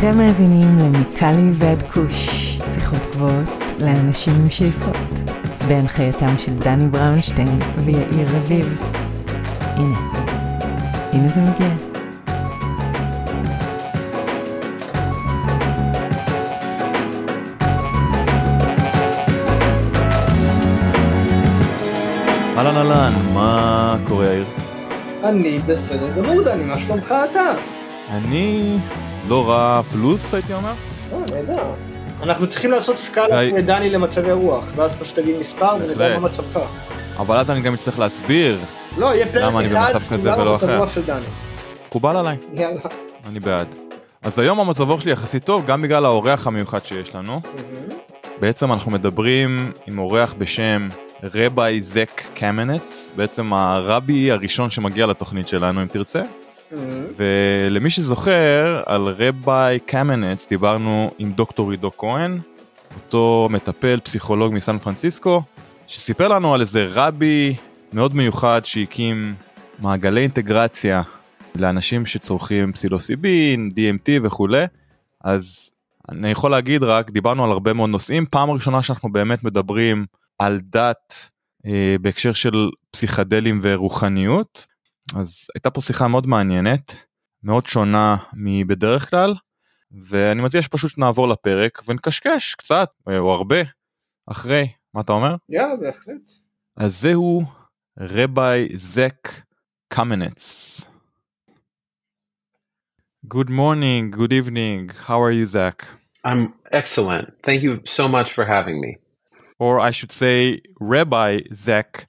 אתם מאזינים למיקלי ועד כוש, שיחות גבוהות לאנשים עם שאיפות, בהנחייתם של דני בראונשטיין ויאיר רביב. הנה, הנה זה מגיע. אהלן אהלן, מה קורה יאיר? אני בסדר גמור דני, מה שלומך אתה? אני לא רע פלוס הייתי אומר. אה, נהדר. אנחנו צריכים לעשות סקאלה. לדני למצבי רוח, ואז פשוט תגיד מספר ונדע. מה מצבך. אבל אז אני גם אצטרך להסביר, לא, יהיה פרק למה אני במצב כזה ולא אחר? מקובל עליי, יאללה. אני בעד. אז היום המצב רוח שלי יחסית טוב, גם בגלל האורח המיוחד שיש לנו. בעצם אנחנו מדברים עם אורח בשם רבי זק קמנץ, בעצם הרבי הראשון שמגיע לתוכנית שלנו אם תרצה. מהמם. ולמי שזוכר, על רבי קמנץ דיברנו עם דוקטור עידו כהן, אותו מטפל פסיכולוג מסן פרנסיסקו, שסיפר לנו על איזה רבי מאוד מיוחד שהקים מעגלי אינטגרציה לאנשים שצורכים פסילוסיבין, DMT וכולי. אז אני יכול להגיד רק, דיברנו על הרבה מאוד נושאים, פעם ראשונה שאנחנו באמת מדברים על דת אה, בהקשר של פסיכדלים ורוחניות. אז הייתה פה שיחה מאוד מעניינת, מאוד שונה מבדרך כלל, ואני מציע שפשוט נעבור לפרק ונקשקש קצת, אה, או הרבה, אחרי, מה אתה אומר? יאללה, בהחלט. אז זהו רבי זק קמנץ. Good morning, good evening, how are you Zach? I'm excellent. Thank you so much for having me. Or I should say Rabbi Zach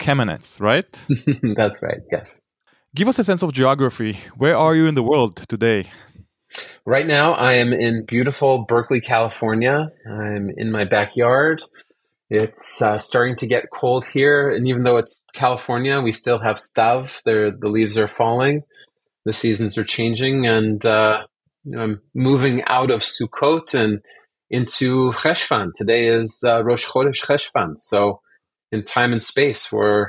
Kamenetz, right? That's right. Yes. Give us a sense of geography. Where are you in the world today? Right now, I am in beautiful Berkeley, California. I'm in my backyard. It's uh, starting to get cold here, and even though it's California, we still have stav. There, the leaves are falling, the seasons are changing, and uh, I'm moving out of Sukkot and into Cheshvan. Today is uh, Rosh Chodesh Cheshvan, so in time and space, we're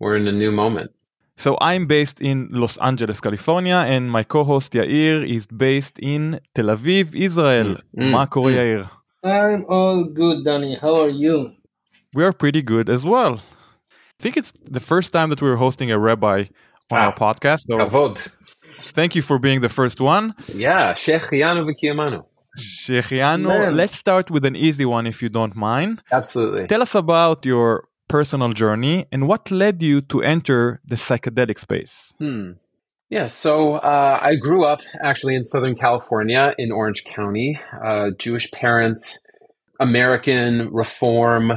we're in a new moment. So I'm based in Los Angeles, California, and my co-host Yair is based in Tel Aviv, Israel. Mm, מה קורה mm. יאיר? I'm all good, Danny. How are you? We are pretty good as well. I think it's the first time that we're hosting a rabbi on our Ah, podcast. So Kavod. thank you for being the first one. Yeah, Shechianu v'kiyamanu. Shechianu, Man. let's start with an easy one if you don't mind. Absolutely. Tell us about your personal journey and what led you to enter the psychedelic space. Hmm. Yeah, so uh, I grew up actually in Southern California in Orange County. Uh, Jewish parents, American reform,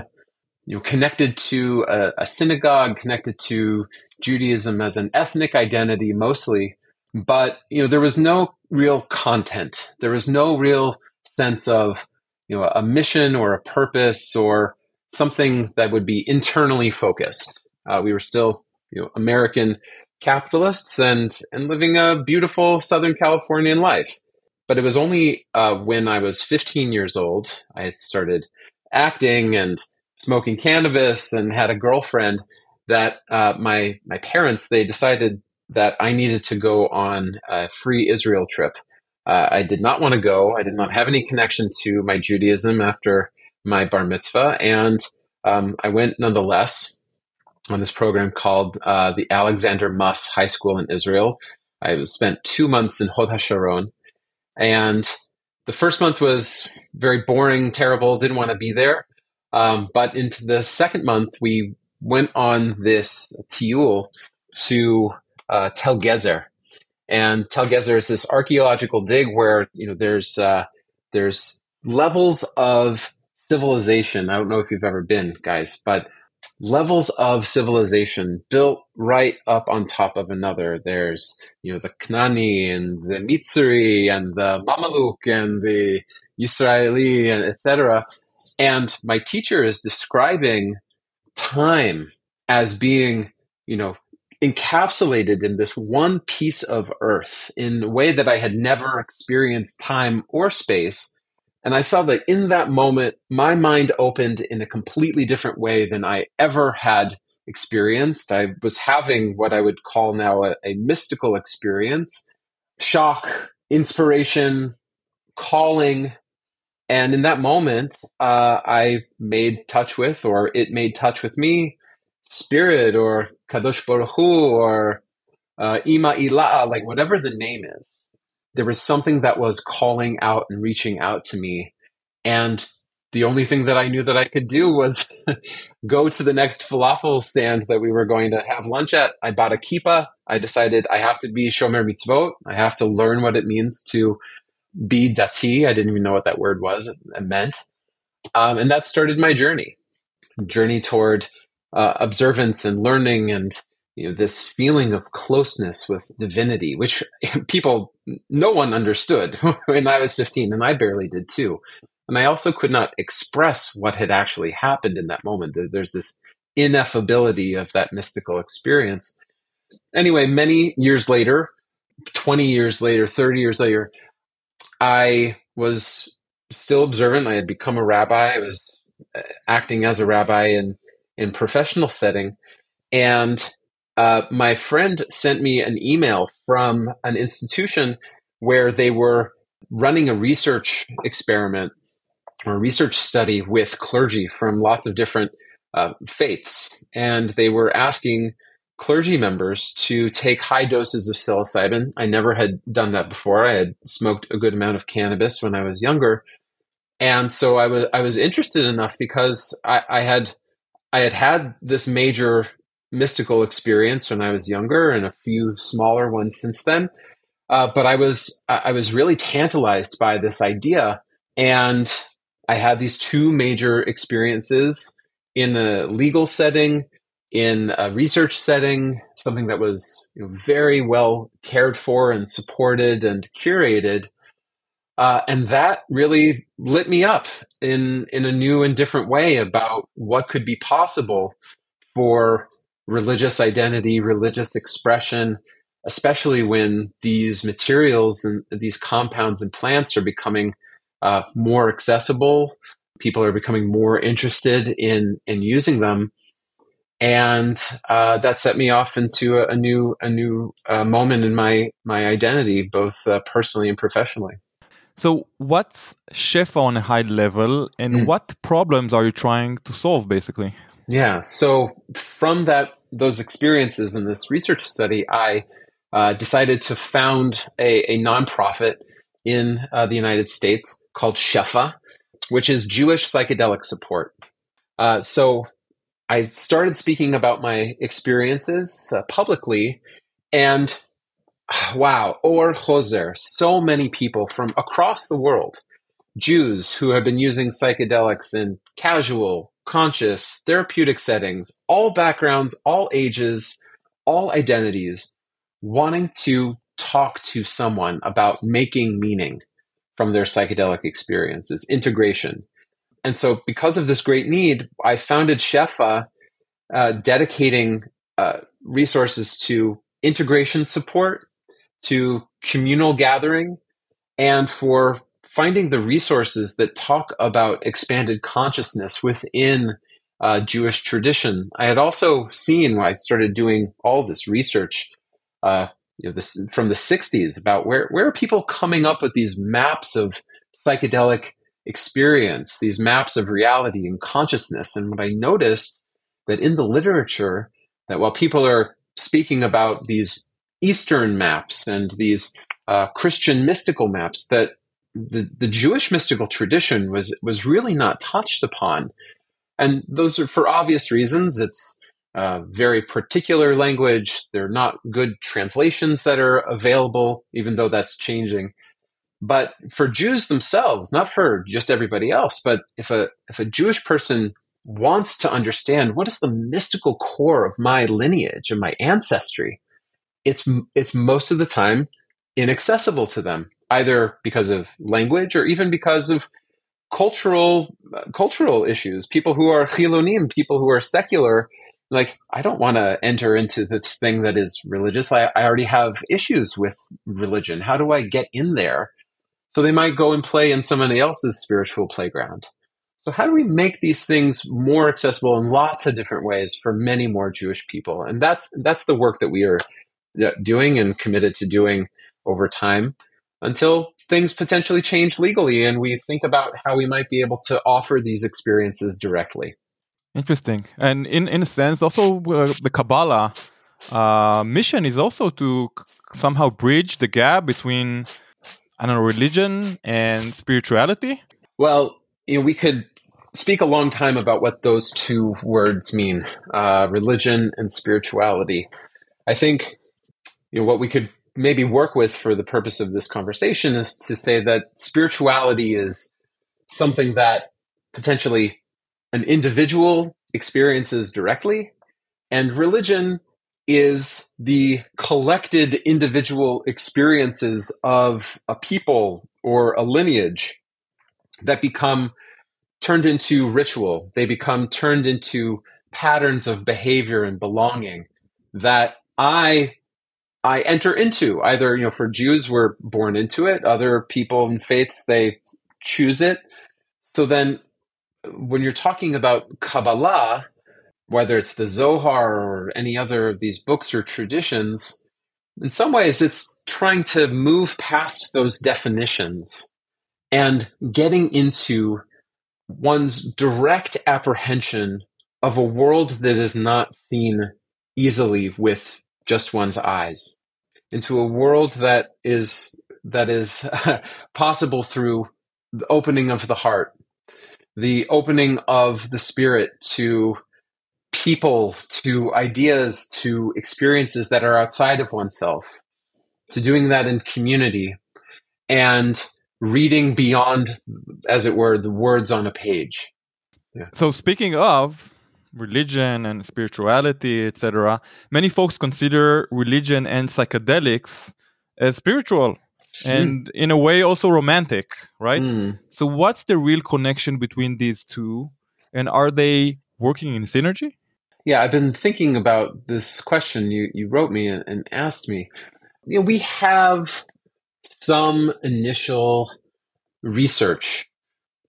you know, connected to a, a synagogue, connected to Judaism as an ethnic identity mostly. But you know, there was no real content. There was no real sense of you know a mission or a purpose or something that would be internally focused. Uh, we were still you know American capitalists and and living a beautiful Southern Californian life. But it was only uh, when I was 15 years old I started acting and smoking cannabis and had a girlfriend that uh, my my parents they decided that I needed to go on a free Israel trip. Uh, I did not want to go. I did not have any connection to my Judaism after my bar mitzvah, and um, I went nonetheless on this program called uh, the Alexander Muss High School in Israel. I spent two months in Hod HaSharon, and the first month was very boring, terrible. Didn't want to be there. Um, but into the second month, we went on this tiul to uh, Tel Gezer, and Tel Gezer is this archaeological dig where you know there's uh, there's levels of civilization. I don't know if you've ever been, guys, but levels of civilization built right up on top of another. There's you know the Knani and the Mitzri and the Mamaluk and the Israeli and etc. And my teacher is describing time as being you know encapsulated in this one piece of earth in a way that I had never experienced time or space. And I felt that in that moment, my mind opened in a completely different way than I ever had experienced. I was having what I would call now a, a mystical experience shock, inspiration, calling. And in that moment, uh, I made touch with, or it made touch with me, Spirit or Kadosh Baruch Hu or uh, Ima Ilah, like whatever the name is. There was something that was calling out and reaching out to me. And the only thing that I knew that I could do was go to the next falafel stand that we were going to have lunch at. I bought a kippah. I decided I have to be shomer mitzvot. I have to learn what it means to be dati. I didn't even know what that word was. It meant. Um, and that started my journey, journey toward uh, observance and learning and you know this feeling of closeness with divinity which people no one understood when i was 15 and i barely did too. And i also could not express what had actually happened in that moment. There's this ineffability of that mystical experience. Anyway many years later 20 years later 30 years later i was still observant. I had become a rabbi. I was uh, acting as a rabbi in in professional setting. And uh, my friend sent me an email from an institution where they were running a research experiment or research study with clergy from lots of different uh, faiths. And they were asking clergy members to take high doses of psilocybin. I never had done that before. I had smoked a good amount of cannabis when I was younger. And so I was I was interested enough because I, I had I had had this major mystical experience when I was younger, and a few smaller ones since then. Uh, but I was I was really tantalized by this idea, and I had these two major experiences in a legal setting, in a research setting, something that was you know, very well cared for and supported and curated. Uh, and that really lit me up in in a new and different way about what could be possible for religious identity, religious expression, especially when these materials and these compounds and plants are becoming uh, more accessible. People are becoming more interested in in using them, and uh, that set me off into a, a new a new uh, moment in my my identity, both uh, personally and professionally. So, what's Shefa on a high level, and mm. what problems are you trying to solve, basically? Yeah. So, from that those experiences in this research study, I uh, decided to found a, a nonprofit in uh, the United States called Shefa, which is Jewish psychedelic support. Uh, so, I started speaking about my experiences uh, publicly, and wow, or Choser, so many people from across the world, Jews who have been using psychedelics in casual, conscious, therapeutic settings, all backgrounds, all ages, all identities, wanting to talk to someone about making meaning from their psychedelic experiences, integration. And so, because of this great need, I founded Shefa, uh, dedicating uh, resources to integration support to communal gathering and for finding the resources that talk about expanded consciousness within uh, Jewish tradition. I had also seen when I started doing all this research, uh, you know, this from the '60s about where where are people coming up with these maps of psychedelic experience, these maps of reality and consciousness. And what I noticed that in the literature, that while people are speaking about these Eastern maps and these uh, Christian mystical maps that the, the Jewish mystical tradition was was really not touched upon, and those are for obvious reasons. It's uh, very particular language. They're not good translations that are available, even though that's changing. But for Jews themselves, not for just everybody else, but if a if a Jewish person wants to understand what is the mystical core of my lineage and my ancestry, it's it's most of the time inaccessible to them, either because of language or even because of cultural uh, cultural issues. People who are chilonim, people who are secular, like I don't want to enter into this thing that is religious. I, I already have issues with religion. How do I get in there? So they might go and play in somebody else's spiritual playground. So how do we make these things more accessible in lots of different ways for many more Jewish people? And that's that's the work that we are doing and committed to doing over time. Until things potentially change legally and we think about how we might be able to offer these experiences directly. Interesting. And in, in a sense, also uh, the Kabbalah uh, mission is also to somehow bridge the gap between, I don't know, religion and spirituality. Well, you know, we could speak a long time about what those two words mean uh, religion and spirituality. I think you know what we could maybe work with for the purpose of this conversation is to say that spirituality is something that potentially an individual experiences directly, and religion is the collected individual experiences of a people or a lineage that become turned into ritual. They become turned into patterns of behavior and belonging that I I enter into. Either, you know, for Jews we're born into it, other people and faiths they choose it. So then when you're talking about Kabbalah, whether it's the Zohar or any other of these books or traditions, in some ways it's trying to move past those definitions and getting into one's direct apprehension of a world that is not seen easily with just one's eyes into a world that is that is possible through the opening of the heart the opening of the spirit to people to ideas to experiences that are outside of oneself to doing that in community and reading beyond, as it were, the words on a page. Yeah. So speaking of religion and spirituality, etc., many folks consider religion and psychedelics as spiritual hmm. and in a way also romantic, right? Mm. So what's the real connection between these two and are they working in synergy? Yeah, I've been thinking about this question you, you wrote me and asked me. You know, we have some initial research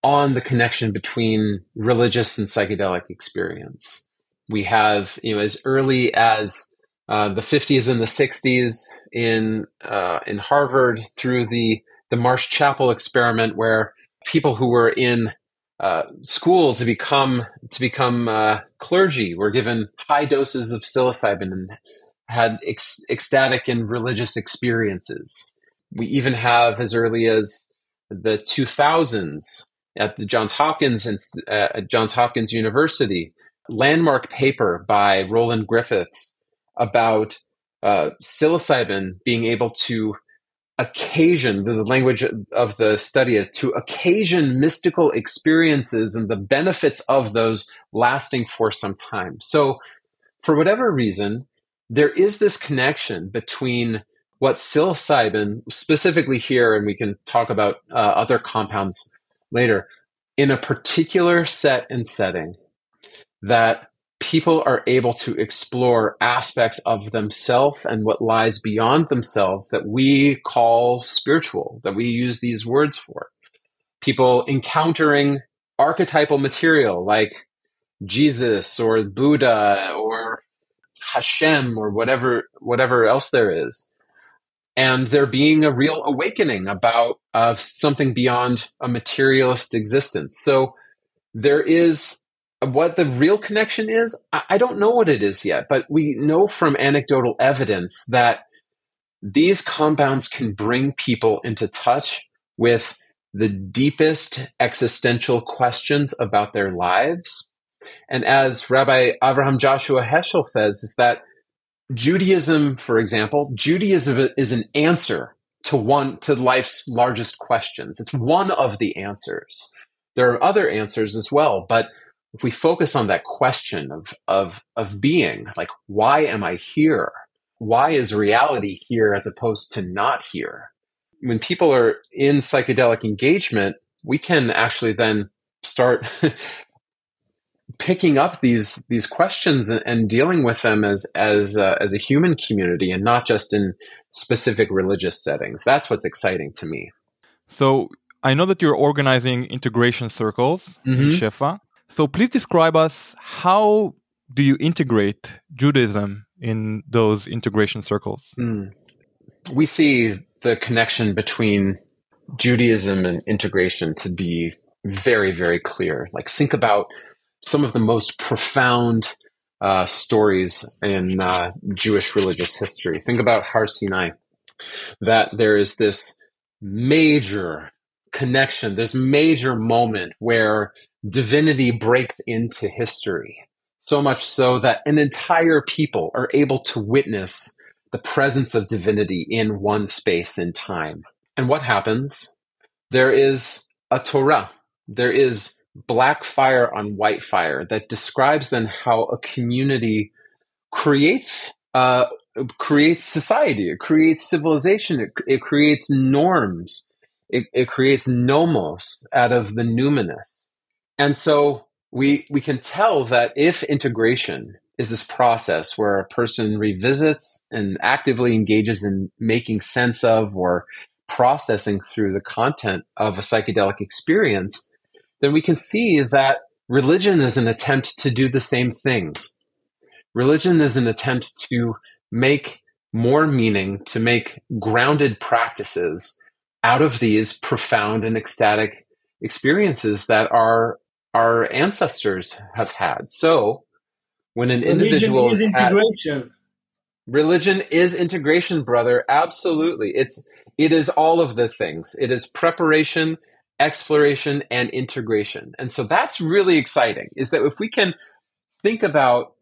on the connection between religious and psychedelic experience. We have, you know, as early as uh, the 50s and the 60s in uh, in Harvard through the the Marsh Chapel experiment, where people who were in uh, school to become to become uh, clergy were given high doses of psilocybin and had ec- ecstatic and religious experiences we even have as early as the 2000s at the Johns Hopkins and uh, Johns Hopkins University landmark paper by Roland Griffiths about uh, psilocybin being able to occasion the language of the study is to occasion mystical experiences and the benefits of those lasting for some time. So, for whatever reason, there is this connection between what psilocybin, specifically here, and we can talk about uh, other compounds later, in a particular set and setting, that people are able to explore aspects of themselves and what lies beyond themselves that we call spiritual, that we use these words for. People encountering archetypal material like Jesus or Buddha or Hashem or whatever whatever else there is and there being a real awakening about uh, something beyond a materialist existence. So there is what the real connection is. I don't know what it is yet, but we know from anecdotal evidence that these compounds can bring people into touch with the deepest existential questions about their lives. And as Rabbi Avraham Joshua Heschel says, is that Judaism, for example, Judaism is an answer to one to life's largest questions. It's one of the answers. There are other answers as well, but if we focus on that question of of of being, like why am I here? Why is reality here as opposed to not here? When people are in psychedelic engagement, we can actually then start picking up these these questions and, and dealing with them as as uh, as a human community and not just in specific religious settings. That's what's exciting to me. So I know that you're organizing integration circles mm-hmm. in Shefa. So please describe us how do you integrate Judaism in those integration circles? Mm. we see the connection between Judaism and integration to be very, very clear. Like, think about some of the most profound uh, stories in uh, Jewish religious history. Think about Har Sinai, that there is this major connection, this major moment where divinity breaks into history. So much so that an entire people are able to witness the presence of divinity in one space in time. And what happens? There is a Torah. There is black fire on white fire that describes then how a community creates uh, creates society, it creates civilization, it, it creates norms, it, it creates nomos out of the numinous. And so we we can tell that if integration is this process where a person revisits and actively engages in making sense of or processing through the content of a psychedelic experience, then we can see that religion is an attempt to do the same things. Religion is an attempt to make more meaning, to make grounded practices out of these profound and ecstatic experiences that our our ancestors have had. So when an Religion individual is integration. Religion is integration, brother. Absolutely. It's it is all of the things. It is preparation, exploration, and integration. And so that's really exciting, is that if we can think about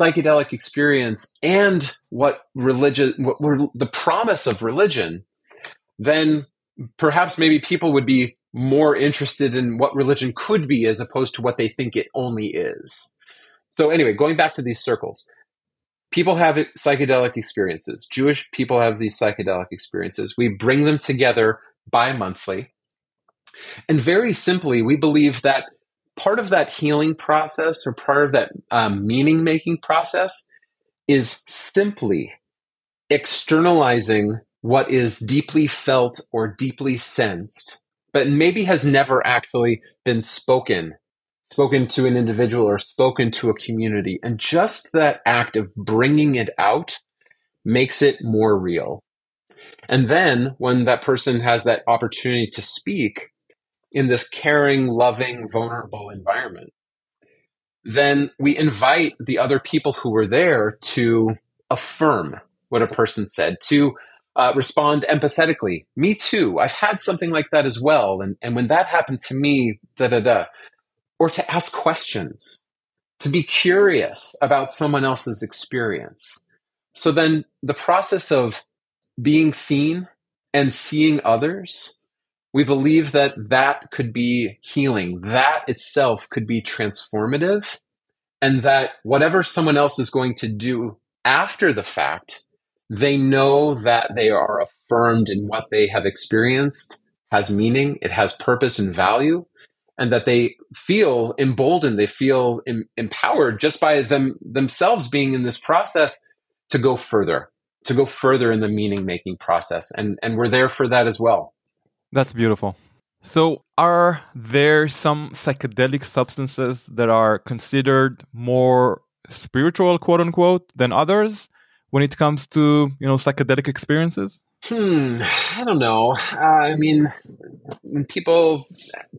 psychedelic experience and what religion what we're, the promise of religion, then perhaps maybe people would be more interested in what religion could be as opposed to what they think it only is. So anyway, going back to these circles people have psychedelic experiences. Jewish people have these psychedelic experiences. We bring them together bi monthly. And very simply, we believe that part of that healing process or part of that um, meaning making process is simply externalizing what is deeply felt or deeply sensed, but maybe has never actually been spoken spoken to an individual or spoken to a community. And just that act of bringing it out makes it more real. And then when that person has that opportunity to speak in this caring, loving, vulnerable environment, then we invite the other people who were there to affirm what a person said, to uh, respond empathetically. Me too. I've had something like that as well. And, and when that happened to me, da da da or to ask questions, to be curious about someone else's experience. So then the process of being seen and seeing others, we believe that that could be healing. That itself could be transformative. And that whatever someone else is going to do after the fact, they know that they are affirmed in what they have experienced has meaning, it has purpose and value, and that they feel emboldened, they feel em- empowered just by them themselves being in this process to go further, to go further in the meaning making process, and and we're there for that as well. That's beautiful. So, are there some psychedelic substances that are considered more spiritual, quote unquote, than others when it comes to you know psychedelic experiences? Hmm, I don't know. Uh, I mean, when people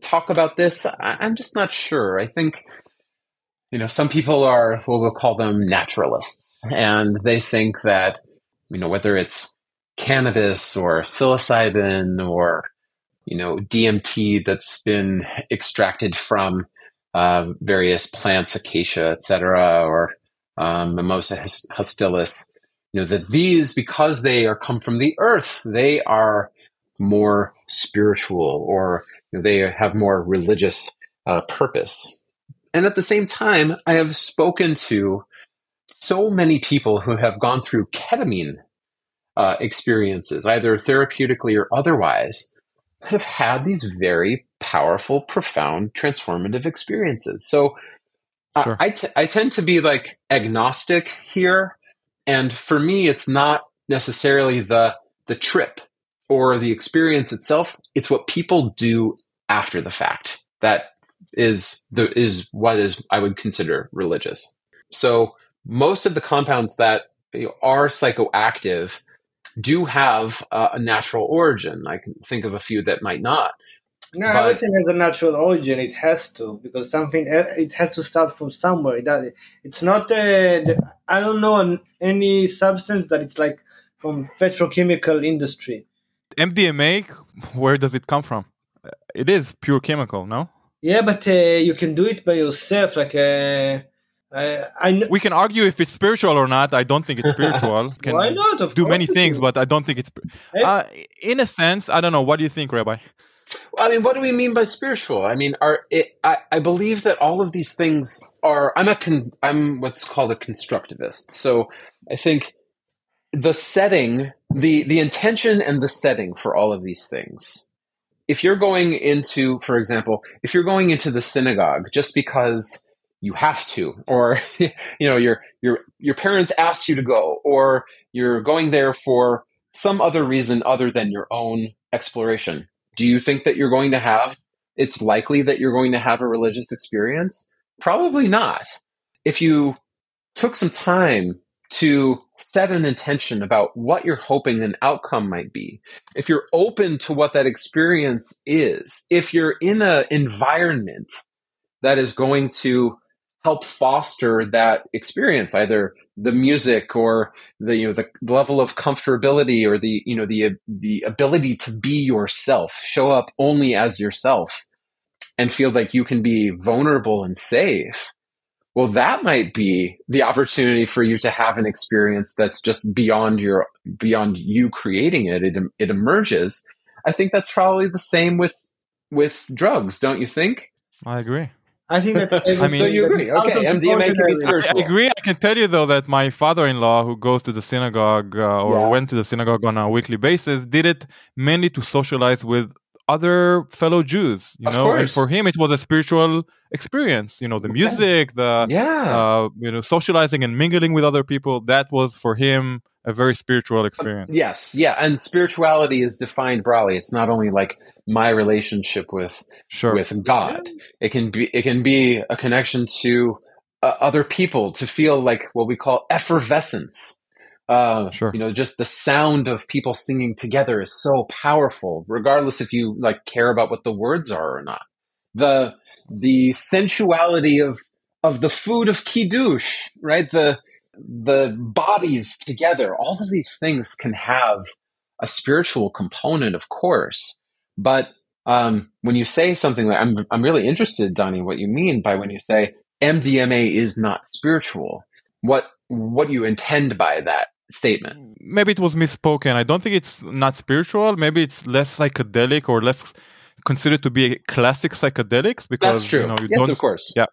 talk about this, I, I'm just not sure. I think, you know, some people are what we'll call them naturalists, and they think that, you know, whether it's cannabis or psilocybin or, you know, DMT that's been extracted from uh, various plants, acacia, etc., or um, Mimosa hostilis you know that these because they are come from the earth they are more spiritual or you know, they have more religious uh, purpose and at the same time i have spoken to so many people who have gone through ketamine uh, experiences either therapeutically or otherwise that have had these very powerful profound transformative experiences so uh, Sure. I, t- I tend to be like agnostic here and for me, it's not necessarily the the trip or the experience itself. It's what people do after the fact that is the is what is I would consider religious. So most of the compounds that are psychoactive do have uh, a natural origin. I can think of a few that might not. No, But- everything has a natural origin. It has to because something it has to start from somewhere. It does, it's not. Uh, the, I don't know an- any substance that it's like from petrochemical industry. MDMA, where does it come from? Uh, It is pure chemical, no? Yeah, but uh, you can do it by yourself. Like uh, I, I kn- We can argue if it's spiritual or not. I don't think it's spiritual. Can why not? Of do many things, is. but I don't think it's. Eh? Uh, in a sense, I don't know. What do you think, Rabbi? I mean, what do we mean by spiritual? I mean, are it, I, I believe that all of these things are. I'm a con, I'm what's called a constructivist. So I think the setting, the the intention and the setting for all of these things. If you're going into, for example, if you're going into the synagogue just because you have to, or you know your your your parents asked you to go, or you're going there for some other reason other than your own exploration. Do you think that you're going to have it's likely that you're going to have a religious experience? Probably not. If you took some time to set an intention about what you're hoping an outcome might be if you're open to what that experience is if you're in an environment that is going to help foster that experience either the music or the you know the level of comfortability or the you know the the ability to be yourself show up only as yourself and feel like you can be vulnerable and safe. Well that might be the opportunity for you to have an experience that's just beyond your beyond you creating it. It, it emerges. I think that's probably the same with with drugs don't you think? I agree. I think that I mean- so you agree okay mdma can be ordinary. I agree. I can tell you though that my father-in-law, who goes to the synagogue uh, or Yeah. went to the synagogue on a weekly basis, did it mainly to socialize with other fellow Jews. You Of know, and for him, it was a spiritual experience. You know, the music, the yeah uh, you know, socializing and mingling with other people. That was for him a very spiritual experience. Yes, yeah, and spirituality is defined broadly. It's not only like my relationship with Sure. with God. It can be it can be a connection to uh, other people to feel like what we call effervescence. Uh, Sure. You know, just the sound of people singing together is so powerful, regardless if you like care about what the words are or not. The the sensuality of of the food of kiddush, right? The the bodies together, all of these things can have a spiritual component, of course. But um, when you say something like, I'm, I'm really interested, Donnie, what you mean by when you say MDMA is not spiritual. What what do you intend by that statement? Maybe it was misspoken. I don't think it's not spiritual. Maybe it's less psychedelic or less considered to be classic psychedelics because That's true. you know you yes, don't of course. Yeah.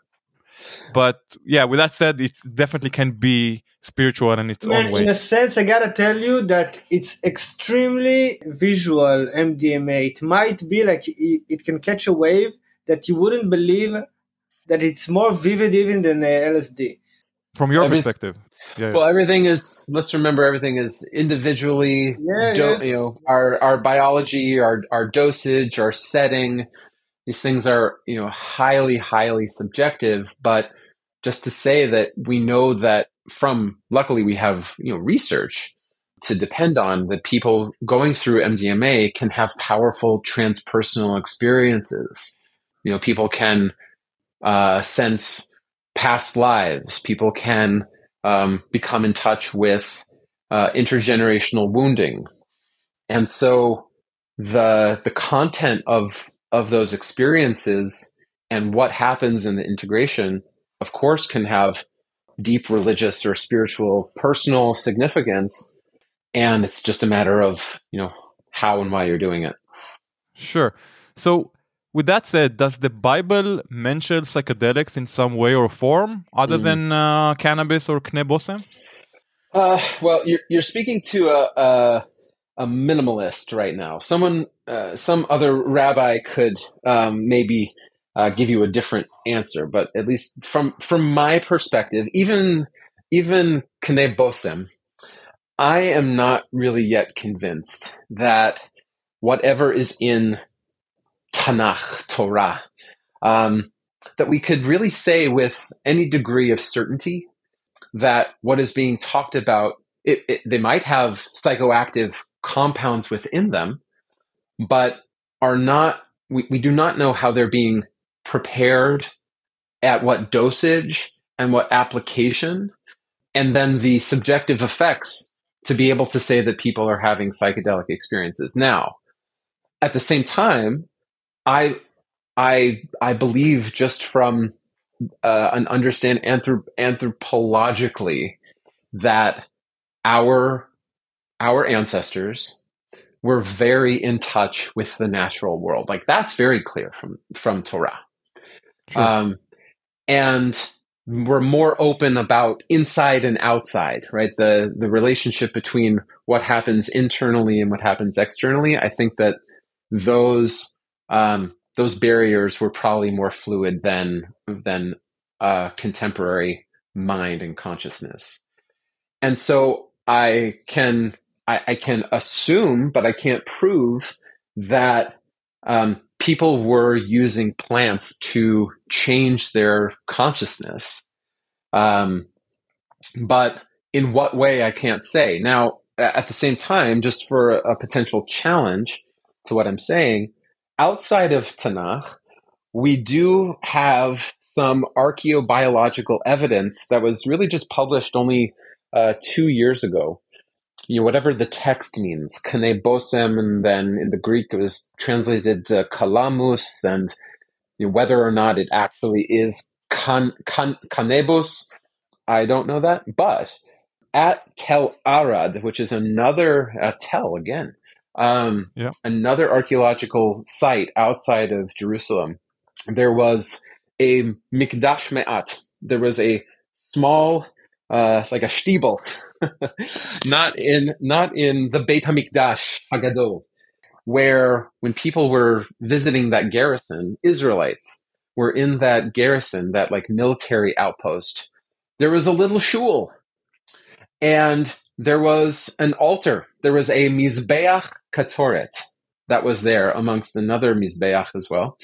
But yeah with that said it definitely can be spiritual in its Man, own way in a sense, I gotta tell you that it's extremely visual MDMA. It might be like it, it can catch a wave that you wouldn't believe that it's more vivid even than LSD. from your Every- perspective yeah, Well, everything is. Let's remember, everything is individually. Yeah, do- yeah. You know, our our biology, our our dosage, our setting. These things are you know highly highly subjective. But just to say that we know that from luckily we have you know research to depend on that people going through MDMA can have powerful transpersonal experiences. You know, people can uh, sense past lives. People can um, become in touch with uh, intergenerational wounding, and so the the content of of those experiences and what happens in the integration, of course, can have deep religious or spiritual personal significance, and it's just a matter of you know how and why you're doing it. sure so with that said does the bible mention psychedelics in some way or form other Mm. than uh, cannabis or kaneh bosem Uh, well, you're you're speaking to a a, a minimalist right now. Someone, uh, some other rabbi could um, maybe uh, give you a different answer, but at least from from my perspective, even even Kne I am not really yet convinced that whatever is in Tanakh Torah, um, that we could really say with any degree of certainty that what is being talked about it, it, they might have psychoactive compounds within them, but are not, we, we do not know how they're being prepared, at what dosage, and what application, and then the subjective effects to be able to say that people are having psychedelic experiences. Now, at the same time, I I I believe just from uh, an understand anthrop- anthropologically that our our ancestors were very in touch with the natural world. Like that's very clear from from Torah. Sure. Um, and we're more open about inside and outside, right? The the relationship between what happens internally and what happens externally. I think that those um, those barriers were probably more fluid than than uh, contemporary mind and consciousness. And so I can I, I can assume, but I can't prove that um, people were using plants to change their consciousness. Um, but in what way, I can't say. Now, at the same time, just for a, potential challenge to what I'm saying, outside of Tanakh, we do have some archaeobiological evidence that was really just published only uh, two years ago you know, whatever the text means, kaneh bosem, and then in the Greek it was translated uh, kalamus, and you know, whether or not it actually is kan, kan, kanebos, I don't know that. But at Tel Arad, which is another uh, Tel again, um, yeah. another archaeological site outside of Jerusalem, there was a mikdash me'at. There was a small, uh, like a shtibel, not in not in the Beit Hamikdash Hagadol, where when people were visiting that garrison, Israelites were in that garrison, that like military outpost. There was a little shul, and there was an altar. There was a mizbeach katoret that was there amongst another mizbeach as well,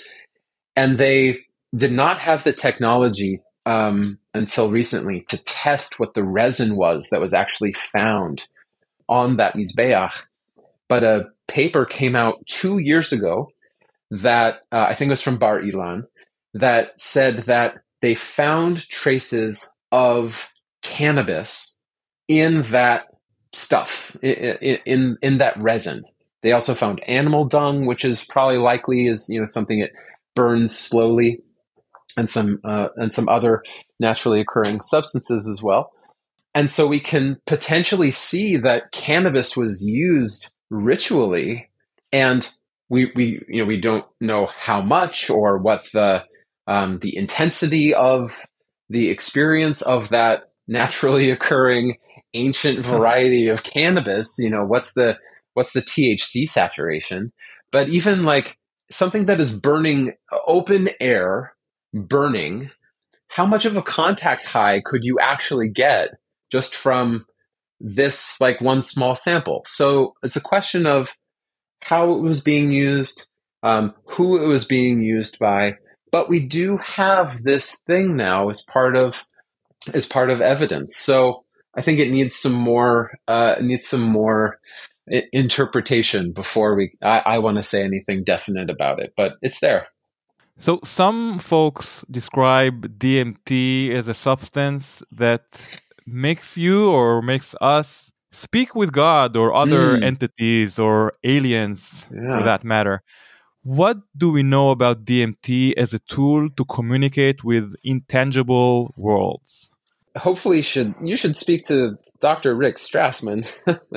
and they did not have the technology um, until recently to test what the resin was that was actually found on that mizbeach. But a paper came out two years ago that uh, I think was from Bar Ilan that said that they found traces of cannabis in that stuff in, in in that resin. They also found animal dung, which is probably likely is you know something that burns slowly and some uh, and some other naturally occurring substances as well. And so we can potentially see that cannabis was used ritually, and we we you know we don't know how much or what the um, the intensity of the experience of that naturally occurring ancient variety of cannabis. You know what's the what's the THC saturation? But even like something that is burning open air burning, how much of a contact high could you actually get just from this like one small sample? So it's a question of how it was being used, um, who it was being used by. But we do have this thing now as part of as part of evidence. So I think it needs some more uh, needs some more interpretation before we I, I want to say anything definite about it. But it's there. So some folks describe DMT as a substance that makes you or makes us speak with God or other mm. entities or aliens yeah. for that matter. What do we know about DMT as a tool to communicate with intangible worlds? Hopefully, you should you should speak to Dr. Rick Strassman.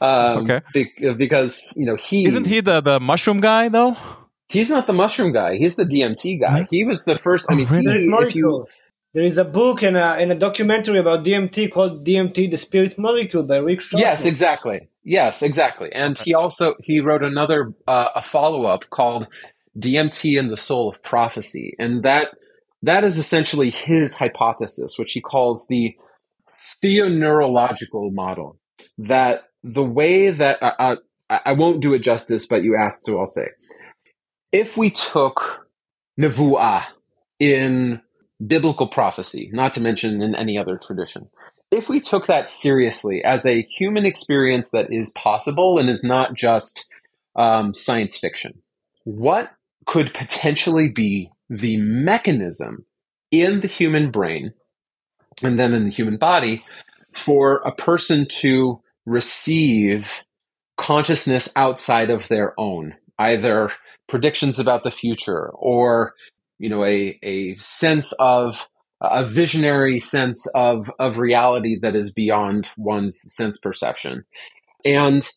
um, okay. Be- because you know he isn't he the the mushroom guy though. He's not the mushroom guy. He's the DMT guy. He was the first. I mean, oh, he, if you, there is a book and a, and a documentary about DMT called DMT: The Spirit Molecule by Rick Strassman. Yes, exactly. Yes, exactly. And he also he wrote another uh, a follow up called DMT and the Soul of Prophecy, and that that is essentially his hypothesis, which he calls the theoneurological model. That the way that uh, uh I won't do it justice, but you asked, so I'll say if we took nevuah in biblical prophecy, not to mention in any other tradition, if we took that seriously as a human experience that is possible and is not just um, science fiction, what could potentially be the mechanism in the human brain and then in the human body for a person to receive consciousness outside of their own, either predictions about the future or you know a, a sense of a visionary sense of of reality that is beyond one's sense perception. And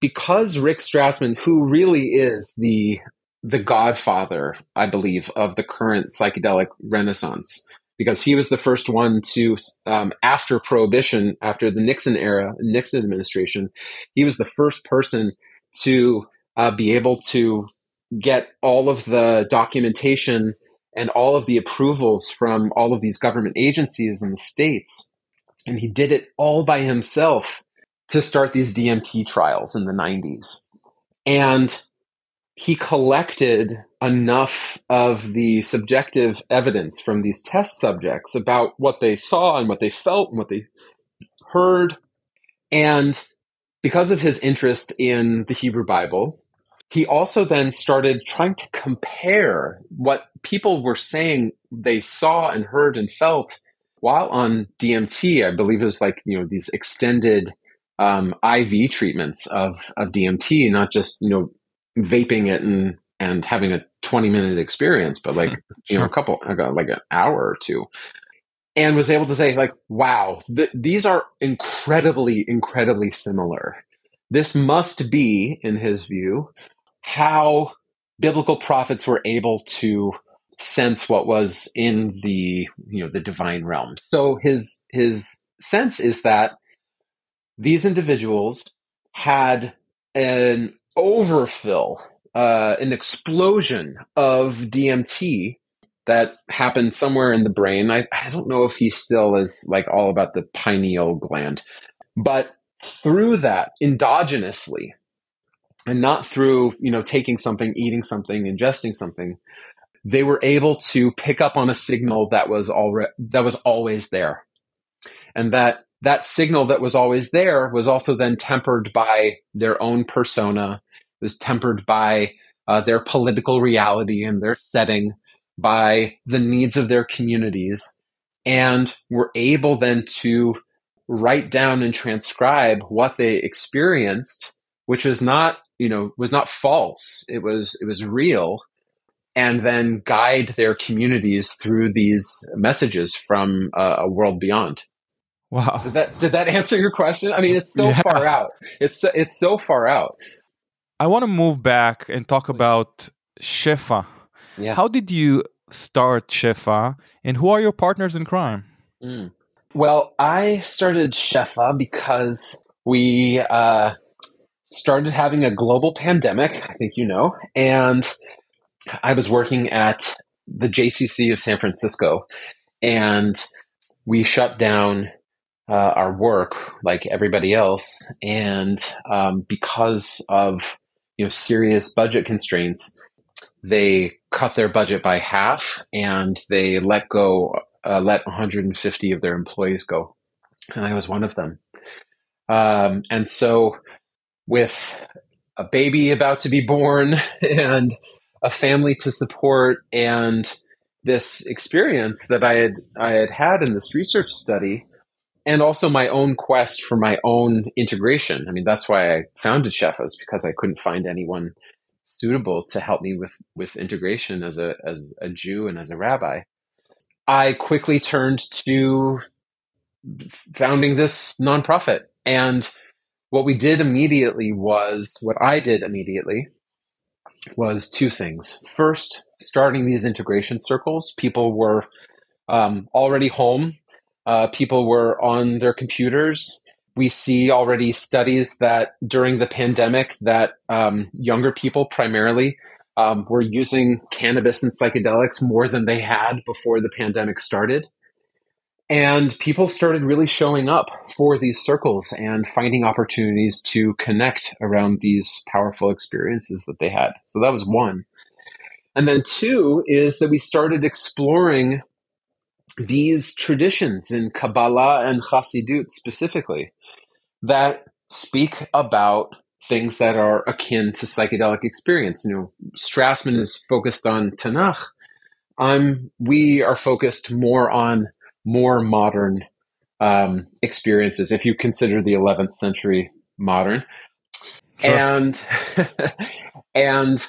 because Rick Strassman, who really is the the godfather, I believe, of the current psychedelic renaissance, because he was the first one to, um, after prohibition, after the Nixon era, Nixon administration, he was the first person to uh, be able to get all of the documentation and all of the approvals from all of these government agencies in the states. And he did it all by himself to start these DMT trials in the 90s. And he collected enough of the subjective evidence from these test subjects about what they saw and what they felt and what they heard. And because of his interest in the Hebrew Bible, he also then started trying to compare what people were saying they saw and heard and felt while on DMT. I believe it was like, you know, these extended um, IV treatments of, of DMT, not just, you know, vaping it and, and having a 20 minute experience, but like, sure. you know, a couple, like an hour or two. And was able to say, like, wow, th- these are incredibly, incredibly similar. This must be, in his view, how biblical prophets were able to sense what was in the you know the divine realm. So his his sense is that these individuals had an overfill, uh, an explosion of DMT that happened somewhere in the brain. I, I don't know if he still is like all about the pineal gland, but through that endogenously, and not through you know taking something eating something ingesting something they were able to pick up on a signal that was already that was always there. And that that signal that was always there was also then tempered by their own persona was tempered by uh, their political reality and their setting by the needs of their communities and were able then to write down and transcribe what they experienced which was not you know was not false. It was it was real. And then guide their communities through these messages from uh, a world beyond. Wow. Did that did that answer your question? I mean it's so yeah. far out. It's it's so far out. I want to move back and talk about shefa. Yeah. how did you start shefa and who are your partners in crime? Mm. well i started shefa because we uh, started having a global pandemic, I think you know, and I was working at the JCC of San Francisco, and we shut down uh, our work like everybody else, and um, because of you know serious budget constraints, they cut their budget by half, and they let go, uh, let 150 of their employees go, and I was one of them. Um, and so with a baby about to be born and a family to support and this experience that I had I had had in this research study and also my own quest for my own integration. I mean that's why I founded Shefas because I couldn't find anyone suitable to help me with with integration as a as a Jew and as a rabbi. I quickly turned to founding this nonprofit and what we did immediately was what I did immediately was two things. First, starting these integration circles, people were um, already home, uh, people were on their computers. We see already studies that during the pandemic that um, younger people primarily um, were using cannabis and psychedelics more than they had before the pandemic started. And people started really showing up for these circles and finding opportunities to connect around these powerful experiences that they had. So that was one. And then two is that we started exploring these traditions in Kabbalah and Chassidut specifically that speak about things that are akin to psychedelic experience. You know, Strassman is focused on Tanakh. I'm we are focused more on more modern um, experiences if you consider the 11th century modern. Sure. And and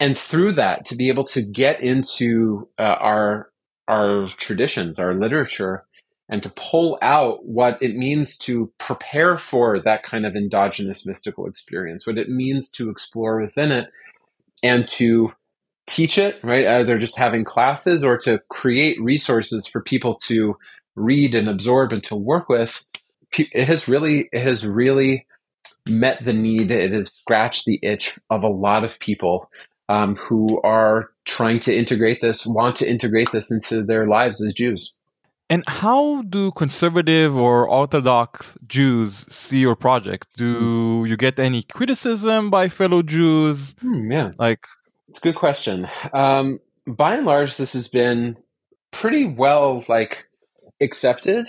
and through that to be able to get into uh, our our traditions, our literature, and to pull out what it means to prepare for that kind of endogenous mystical experience, what it means to explore within it, and to teach it, right? Either just having classes or to create resources for people to read and absorb and to work with. It has really, it has really met the need. It has scratched the itch of a lot of people um, who are trying to integrate this, want to integrate this into their lives as Jews. And how do conservative or Orthodox Jews see your project? Do you get any criticism by fellow Jews? Hmm, yeah, like it's a good question. Um, by and large, this has been pretty well like accepted.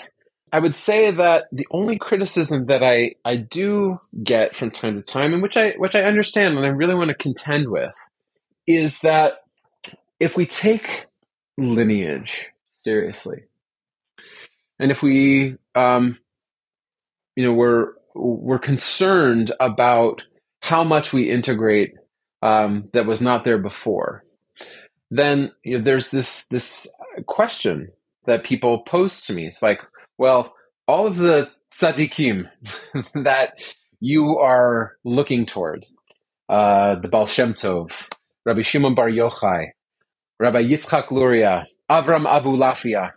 I would say that the only criticism that I, I do get from time to time, and which I which I understand and I really want to contend with, is that if we take lineage seriously, and if we, um, you know, we're we're concerned about how much we integrate um, that was not there before, then you know, there's this this question that people pose to me. It's like, well, all of the tzaddikim that you are looking towards, uh, the Baal Shem Tov, Rabbi Shimon Bar Yochai, Rabbi Yitzchak Luria, Avram Abulafia,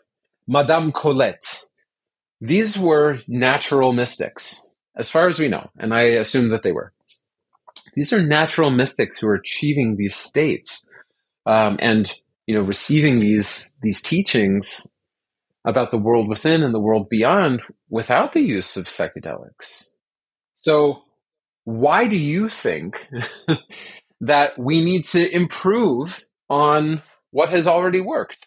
Madame Colette. These were natural mystics, as far as we know, and I assume that they were. These are natural mystics who are achieving these states um, and you know receiving these these teachings about the world within and the world beyond without the use of psychedelics. So, why do you think that we need to improve on what has already worked,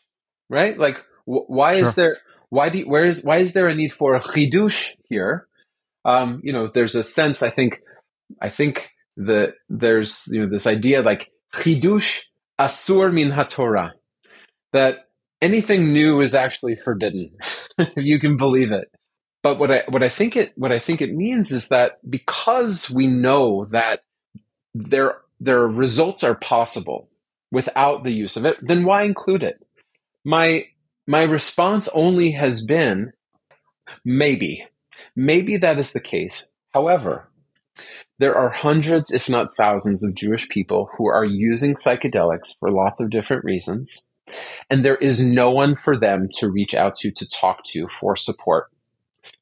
right? Like, wh- why sure. is there why do you, where is why is there a need for a chidush here? Um, you know, there's a sense I think I think that there's you know this idea like chidush asur min haTorah that anything new is actually forbidden, if you can believe it. But what I what I think it what I think it means is that because we know that there their results are possible without the use of it, then why include it? My my response only has been maybe. Maybe that is the case. However, there are hundreds, if not thousands, of Jewish people who are using psychedelics for lots of different reasons, and there is no one for them to reach out to to talk to for support,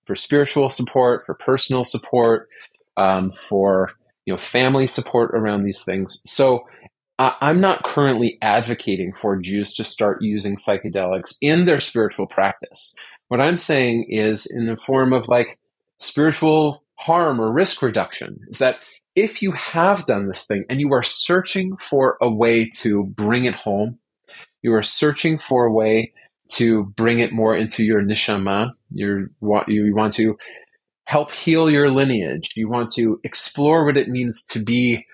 for spiritual support, for personal support, um, for you know, family support around these things. So I'm not currently advocating for Jews to start using psychedelics in their spiritual practice. What I'm saying is in the form of like spiritual harm or risk reduction is that if you have done this thing and you are searching for a way to bring it home, you are searching for a way to bring it more into your neshama, you want, you want to help heal your lineage. You want to explore what it means to be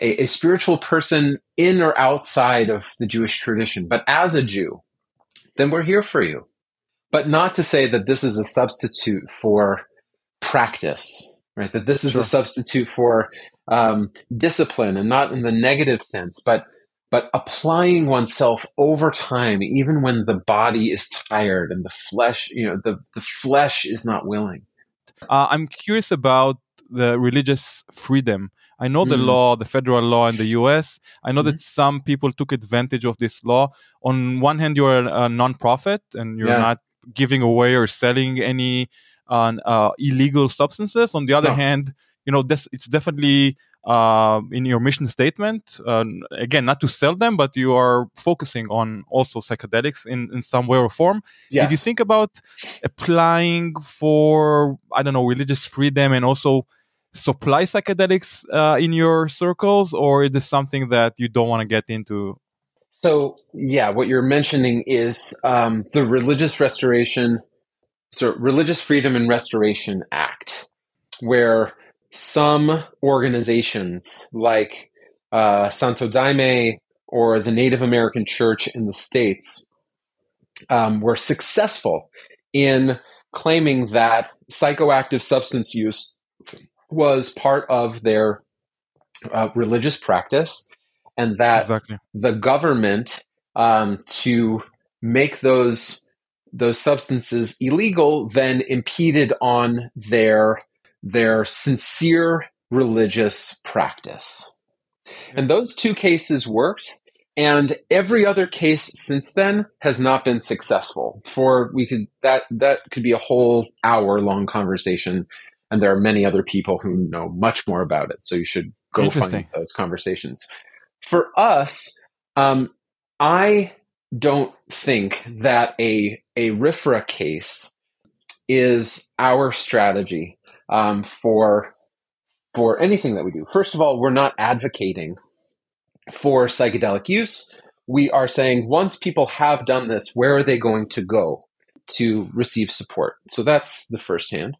a, a spiritual person in or outside of the Jewish tradition. But as a Jew, then we're here for you. But not to say that this is a substitute for practice, right? That this is sure. a substitute for um, discipline and not in the negative sense, but but applying oneself over time, even when the body is tired and the flesh, you know, the, the flesh is not willing. Uh, I'm curious about the religious freedom. I know mm. the law, the federal law in the US. I know mm-hmm. that some people took advantage of this law. On one hand, you're a, a non-profit and you're yeah. not giving away or selling any uh, uh, illegal substances. On the other no. hand, you know, this, it's definitely uh, in your mission statement. Uh, again, not to sell them, but you are focusing on also psychedelics in, in some way or form. Yes. Did you think about applying for, I don't know, religious freedom and also supply psychedelics uh, in your circles, or is this something that you don't want to get into? So, yeah, what you're mentioning is um, the Religious Restoration, so Religious Freedom and Restoration Act, where some organizations like uh, Santo Daime or the Native American Church in the States um, were successful in claiming that psychoactive substance use was part of their uh, religious practice and that exactly. the government um, to make those those substances illegal then impeded on their their sincere religious practice. And those two cases worked, and every other case since then has not been successful. For we could that that could be a whole hour long conversation, and there are many other people who know much more about it. So you should go find those conversations. For us, um, I don't think that a a RFRA case is our strategy um, for for anything that we do. First of all, we're not advocating for psychedelic use. We are saying once people have done this, where are they going to go to receive support? So that's the first hand.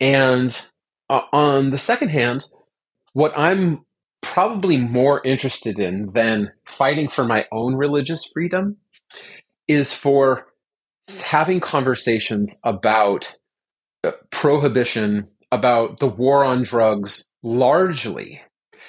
And uh, on the second hand, what I'm probably more interested in than fighting for my own religious freedom is for having conversations about uh, prohibition, about the war on drugs largely,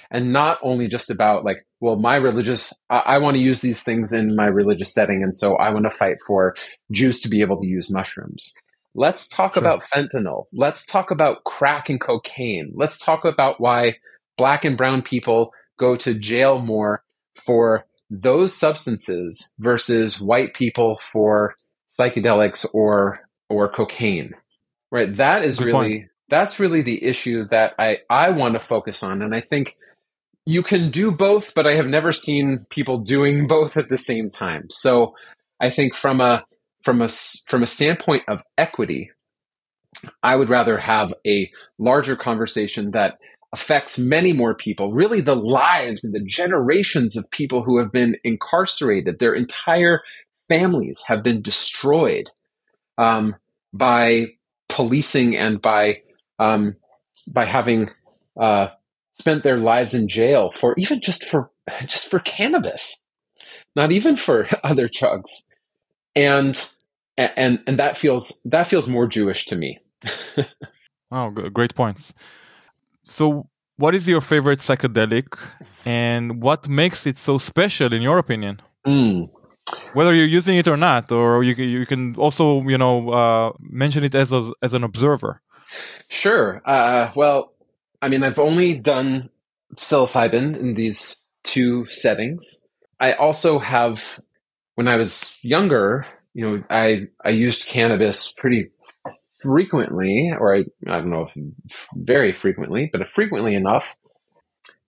and not only just about like, well, my religious, I, I want to use these things in my religious setting, and so I want to fight for Jews to be able to use mushrooms. Let's talk sure. about fentanyl. Let's talk about crack and cocaine. Let's talk about why black and brown people go to jail more for those substances versus white people for psychedelics or or cocaine. Right? That is Good really point. that's really the issue that i i want to focus on. And i think you can do both but i have never seen people doing both at the same time. So i think from a from a from a standpoint of equity i would rather have a larger conversation that affects many more people, really the lives and the generations of people who have been incarcerated. Their entire families have been destroyed um, by policing and by um, by having uh, spent their lives in jail for even just for just for cannabis, not even for other drugs, and and and that feels that feels more Jewish to me. oh, great points. So, what is your favorite psychedelic, and what makes it so special, in your opinion? Mm. Whether you're using it or not, or you you can also you know uh, mention it as a, as an observer. Sure. Uh, well, I mean, I've only done psilocybin in these two settings. I also have, when I was younger, you know, I I used cannabis pretty frequently, or I, I don't know if very frequently, but frequently enough.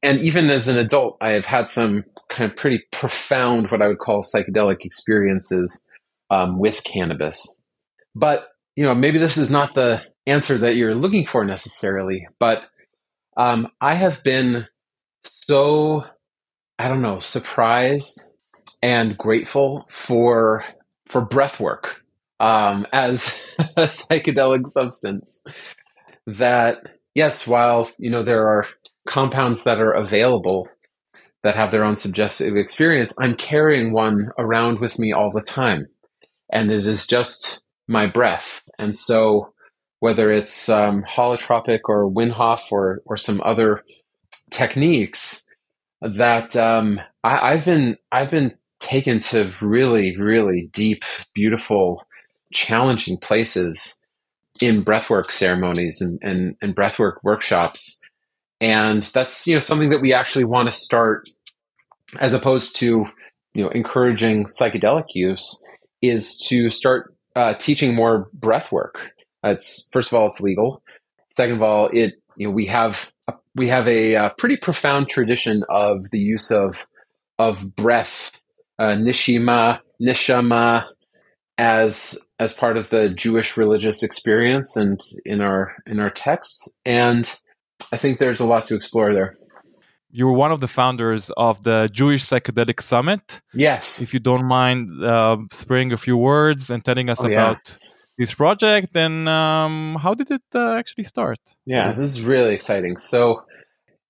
And even as an adult, I have had some kind of pretty profound, what I would call psychedelic experiences um, with cannabis. But, you know, maybe this is not the answer that you're looking for necessarily, but um, I have been so, I don't know, surprised and grateful for for breath work um, as a psychedelic substance. That yes, while you know there are compounds that are available that have their own subjective experience, I'm carrying one around with me all the time, and it is just my breath. And so, whether it's um, holotropic or Wim Hof or or some other techniques, that um, I, I've been I've been taken to really really deep, beautiful challenging places in breathwork ceremonies and, and, and breathwork workshops. And that's, you know, something that we actually want to start as opposed to, you know, encouraging psychedelic use is to start uh, teaching more breathwork. It's first of all, it's legal. Second of all, it, you know, we have, a, we have a, a, pretty profound tradition of the use of, of breath, uh, nishima, nishama, as as part of the Jewish religious experience and in our in our texts. And I think there's a lot to explore there. you were one of the founders of the Jewish Psychedelic Summit. Yes. If you don't mind uh, spraying a few words and telling us oh, about yeah. this project, then um, how did it uh, actually start? Yeah, this is really exciting. So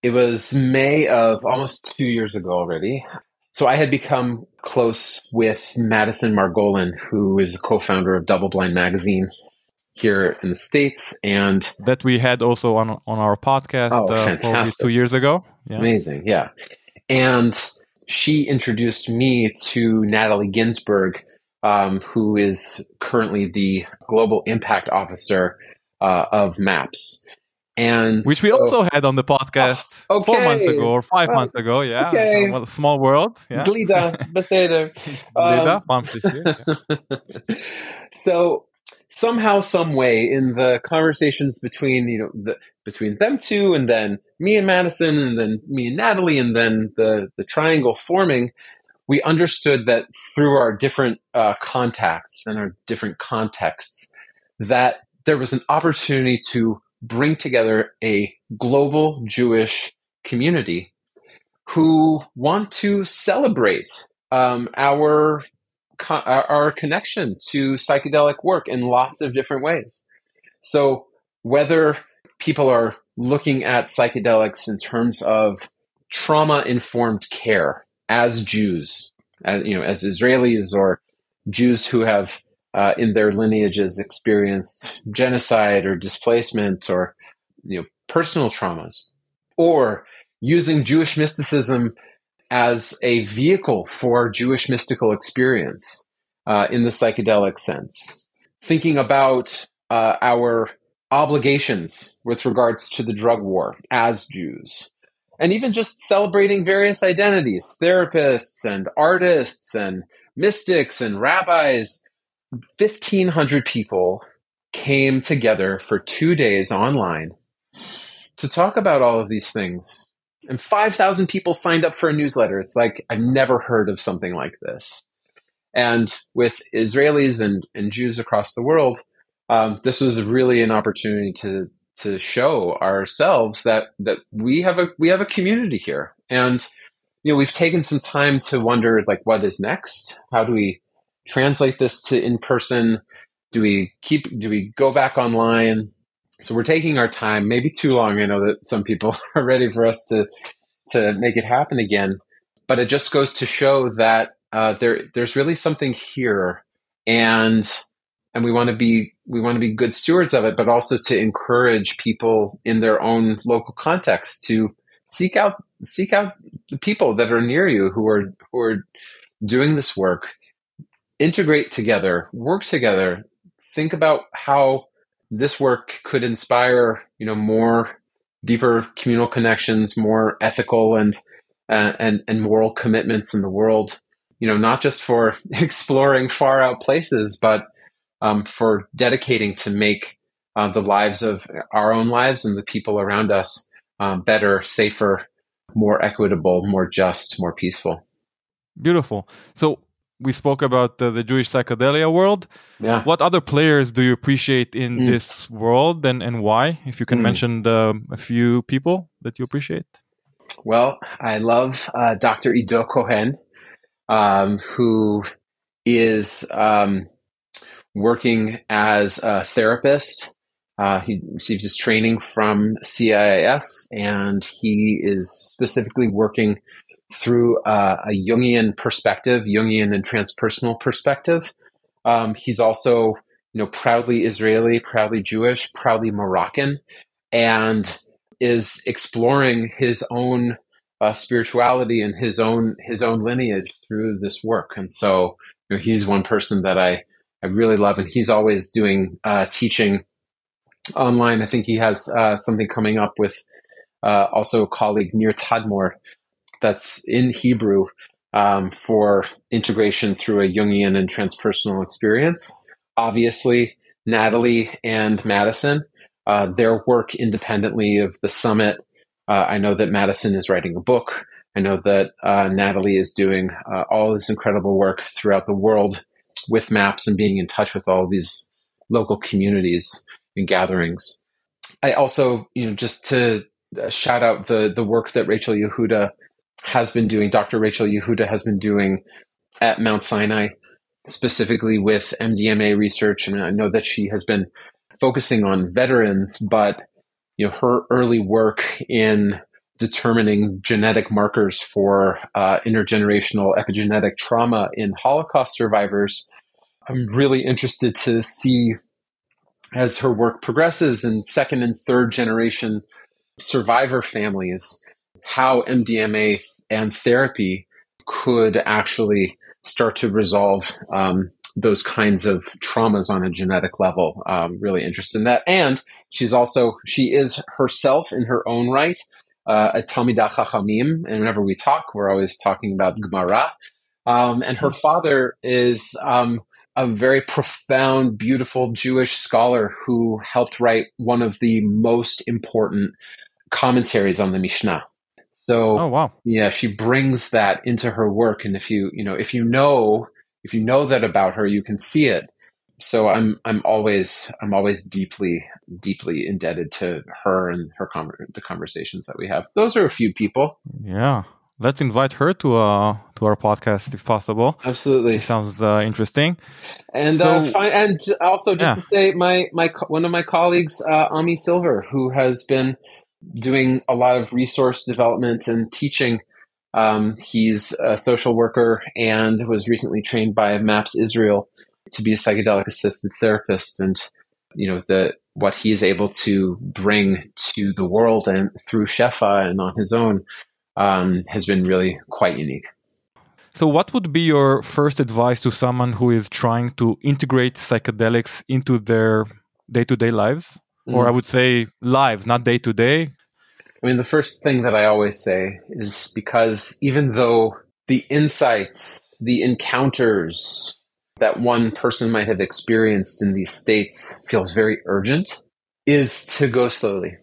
it was May of almost two years ago already. So I had become close with Madison Margolin, who is the co-founder of Double Blind Magazine here in the states, and that we had also on on our podcast oh, uh, two years ago. Yeah. Amazing, yeah. And she introduced me to Natalie Ginsberg, um, who is currently the global impact officer uh, of MAPS. And which so, we also had on the podcast oh, okay. four months ago or five oh, months ago. Yeah, okay. well, small world. Yeah. Glida, beseder. Um, so somehow, some way, in the conversations between you know the, between them two, and then me and Madison, and then me and Natalie, and then the the triangle forming, we understood that through our different uh, contacts and our different contexts, that there was an opportunity to bring together a global Jewish community who want to celebrate um, our our connection to psychedelic work in lots of different ways. So whether people are looking at psychedelics in terms of trauma informed care as Jews, as, you know, as Israelis or Jews who have uh, in their lineages experience genocide or displacement or you know personal traumas, or using Jewish mysticism as a vehicle for Jewish mystical experience uh, in the psychedelic sense. Thinking about uh, our obligations with regards to the drug war as Jews. And even just celebrating various identities, therapists and artists and mystics and rabbis. 1,500 people came together for two days online to talk about all of these things and 5,000 people signed up for a newsletter. It's like, I've never heard of something like this. And with Israelis and, and Jews across the world, um, this was really an opportunity to to show ourselves that that we have a we have a community here, and you know we've taken some time to wonder like what is next. How do we translate this to in person? Do we keep? Do we go back online? So we're taking our time, maybe too long. I know that some people are ready for us to to make it happen again, but it just goes to show that uh, there there's really something here, and and we want to be we want to be good stewards of it, but also to encourage people in their own local context to seek out seek out the people that are near you who are who are doing this work, integrate together, work together, think about how this work could inspire, you know, more deeper communal connections, more ethical and uh, and and moral commitments in the world. You know, not just for exploring far out places, but um, for dedicating to make uh, the lives of our own lives and the people around us um, better, safer, more equitable, more just, more peaceful. Beautiful. So we spoke about uh, the Jewish psychedelia world. Yeah. What other players do you appreciate in mm. this world and, and why? If you can mm. mention the, a few people that you appreciate. Well, I love uh, Dr. Ido Cohen, um, who is um, working as a therapist. Uh, he received his training from CIIS, and he is specifically working through uh, a Jungian perspective, Jungian and transpersonal perspective. Um, he's also, you know, proudly Israeli, proudly Jewish, proudly Moroccan, and is exploring his own uh, spirituality and his own his own lineage through this work. And so, you know, he's one person that I I really love, and he's always doing uh, teaching online. I think he has uh, something coming up with uh, also a colleague Nir Tadmor that's in Hebrew um, for integration through a Jungian and transpersonal experience. Obviously, Natalie and Madison, uh, their work independently of the summit. Uh, I know that Madison is writing a book. I know that uh, Natalie is doing uh, all this incredible work throughout the world with MAPS and being in touch with all these local communities and gatherings. I also, you know, just to uh, shout out the the work that Rachel Yehuda has been doing. Dr. Rachel Yehuda has been doing at Mount Sinai, specifically with MDMA research, and I know that she has been focusing on veterans, but you know her early work in determining genetic markers for uh, intergenerational epigenetic trauma in Holocaust survivors. I'm really interested to see as her work progresses in second and third generation survivor families how MDMA and therapy could actually start to resolve um, those kinds of traumas on a genetic level. Um, really interested in that. And she's also, she is herself in her own right uh, a Talmidah Chachamim, and whenever we talk, we're always talking about Gemara. Um, and her father is um, a very profound, beautiful Jewish scholar who helped write one of the most important commentaries on the Mishnah. So, oh wow, yeah, she brings that into her work, and if you you know if you know if you know that about her, you can see it. So I'm I'm always I'm always deeply deeply indebted to her and her con- the conversations that we have. Those are a few people. Yeah, let's invite her to uh to our podcast if possible. Absolutely, she sounds uh, interesting. And so, uh, fi- and also just yeah. to say, my my one of my colleagues, uh, Ami Silver, who has been doing a lot of resource development and teaching. Um, he's a social worker and was recently trained by MAPS Israel to be a psychedelic assisted therapist, and you know the what he is able to bring to the world and through Shefa and on his own um, has been really quite unique. So, what would be your first advice to someone who is trying to integrate psychedelics into their day to day lives? Mm. Or I would say lives, not day to day. I mean, the first thing that I always say is because even though the insights, the encounters, that one person might have experienced in these states feels very urgent is to go slowly.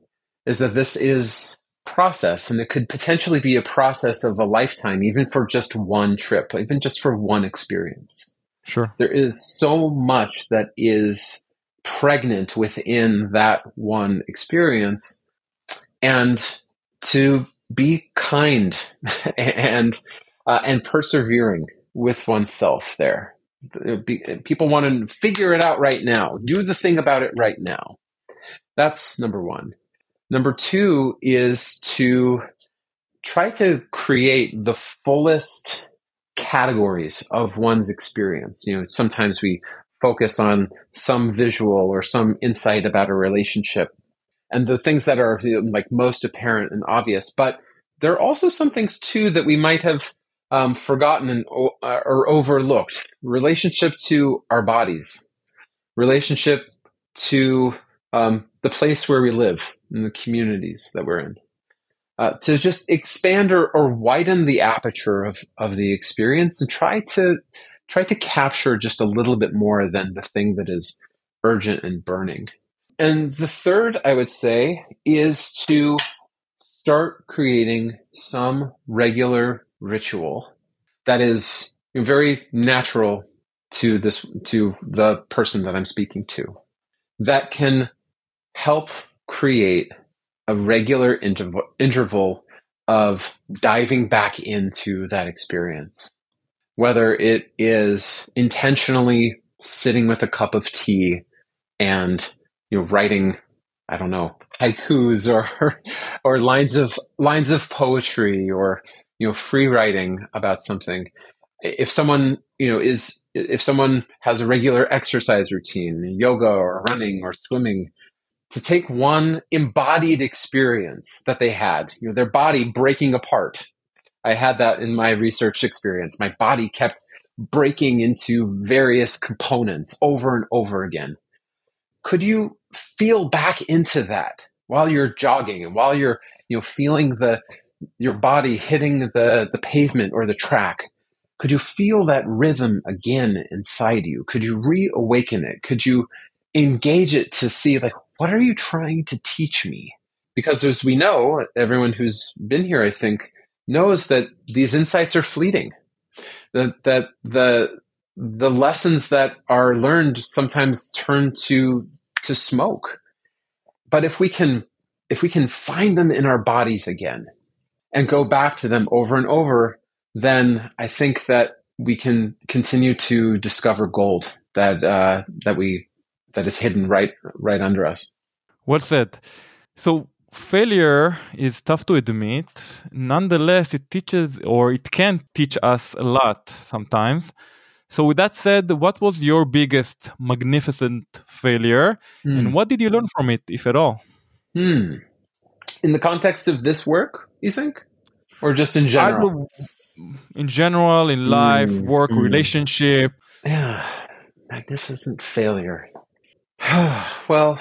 Is that this is process and it could potentially be a process of a lifetime even for just one trip, even just for one experience. Sure. There is so much that is pregnant within that one experience and to be kind and uh, and persevering with oneself there people want to figure it out right now. Do the thing about it right now. That's number one. Number two is to try to create the fullest categories of one's experience. You know, sometimes we focus on some visual or some insight about a relationship and the things that are like most apparent and obvious. But there are also some things too that we might have um, forgotten and, uh, or overlooked relationship to our bodies, relationship to um, the place where we live and the communities that we're in. Uh, to just expand or, or widen the aperture of, of the experience and try to try to capture just a little bit more than the thing that is urgent and burning. And the third, I would say, is to start creating some regular ritual that is very natural to this to the person that I'm speaking to that can help create a regular interval, interval of diving back into that experience whether it is intentionally sitting with a cup of tea and you know writing i don't know haikus or or lines of lines of poetry or you know free writing about something. If someone you know is if someone has a regular exercise routine yoga or running or swimming to take one embodied experience that they had you know their body breaking apart i had that in my research experience my body kept breaking into various components over and over again could you feel back into that while you're jogging and while you're you know feeling the your body hitting the, the pavement or the track, could you feel that rhythm again inside you? Could you reawaken it? Could you engage it to see, like, what are you trying to teach me? Because as we know, everyone who's been here, I think, knows that these insights are fleeting. That, that the, the lessons that are learned sometimes turn to, to smoke. But if we can if we can find them in our bodies again and go back to them over and over, then I think that we can continue to discover gold that uh, that we that is hidden right right under us. What's said. So failure is tough to admit. Nonetheless, it teaches or it can teach us a lot sometimes. So, with that said, what was your biggest magnificent failure mm. and what did you learn from it, if at all? Hmm. In the context of this work, you think? Or just in general? in general, in life, mm. work, mm. relationship. Yeah. Magnificent failure. well,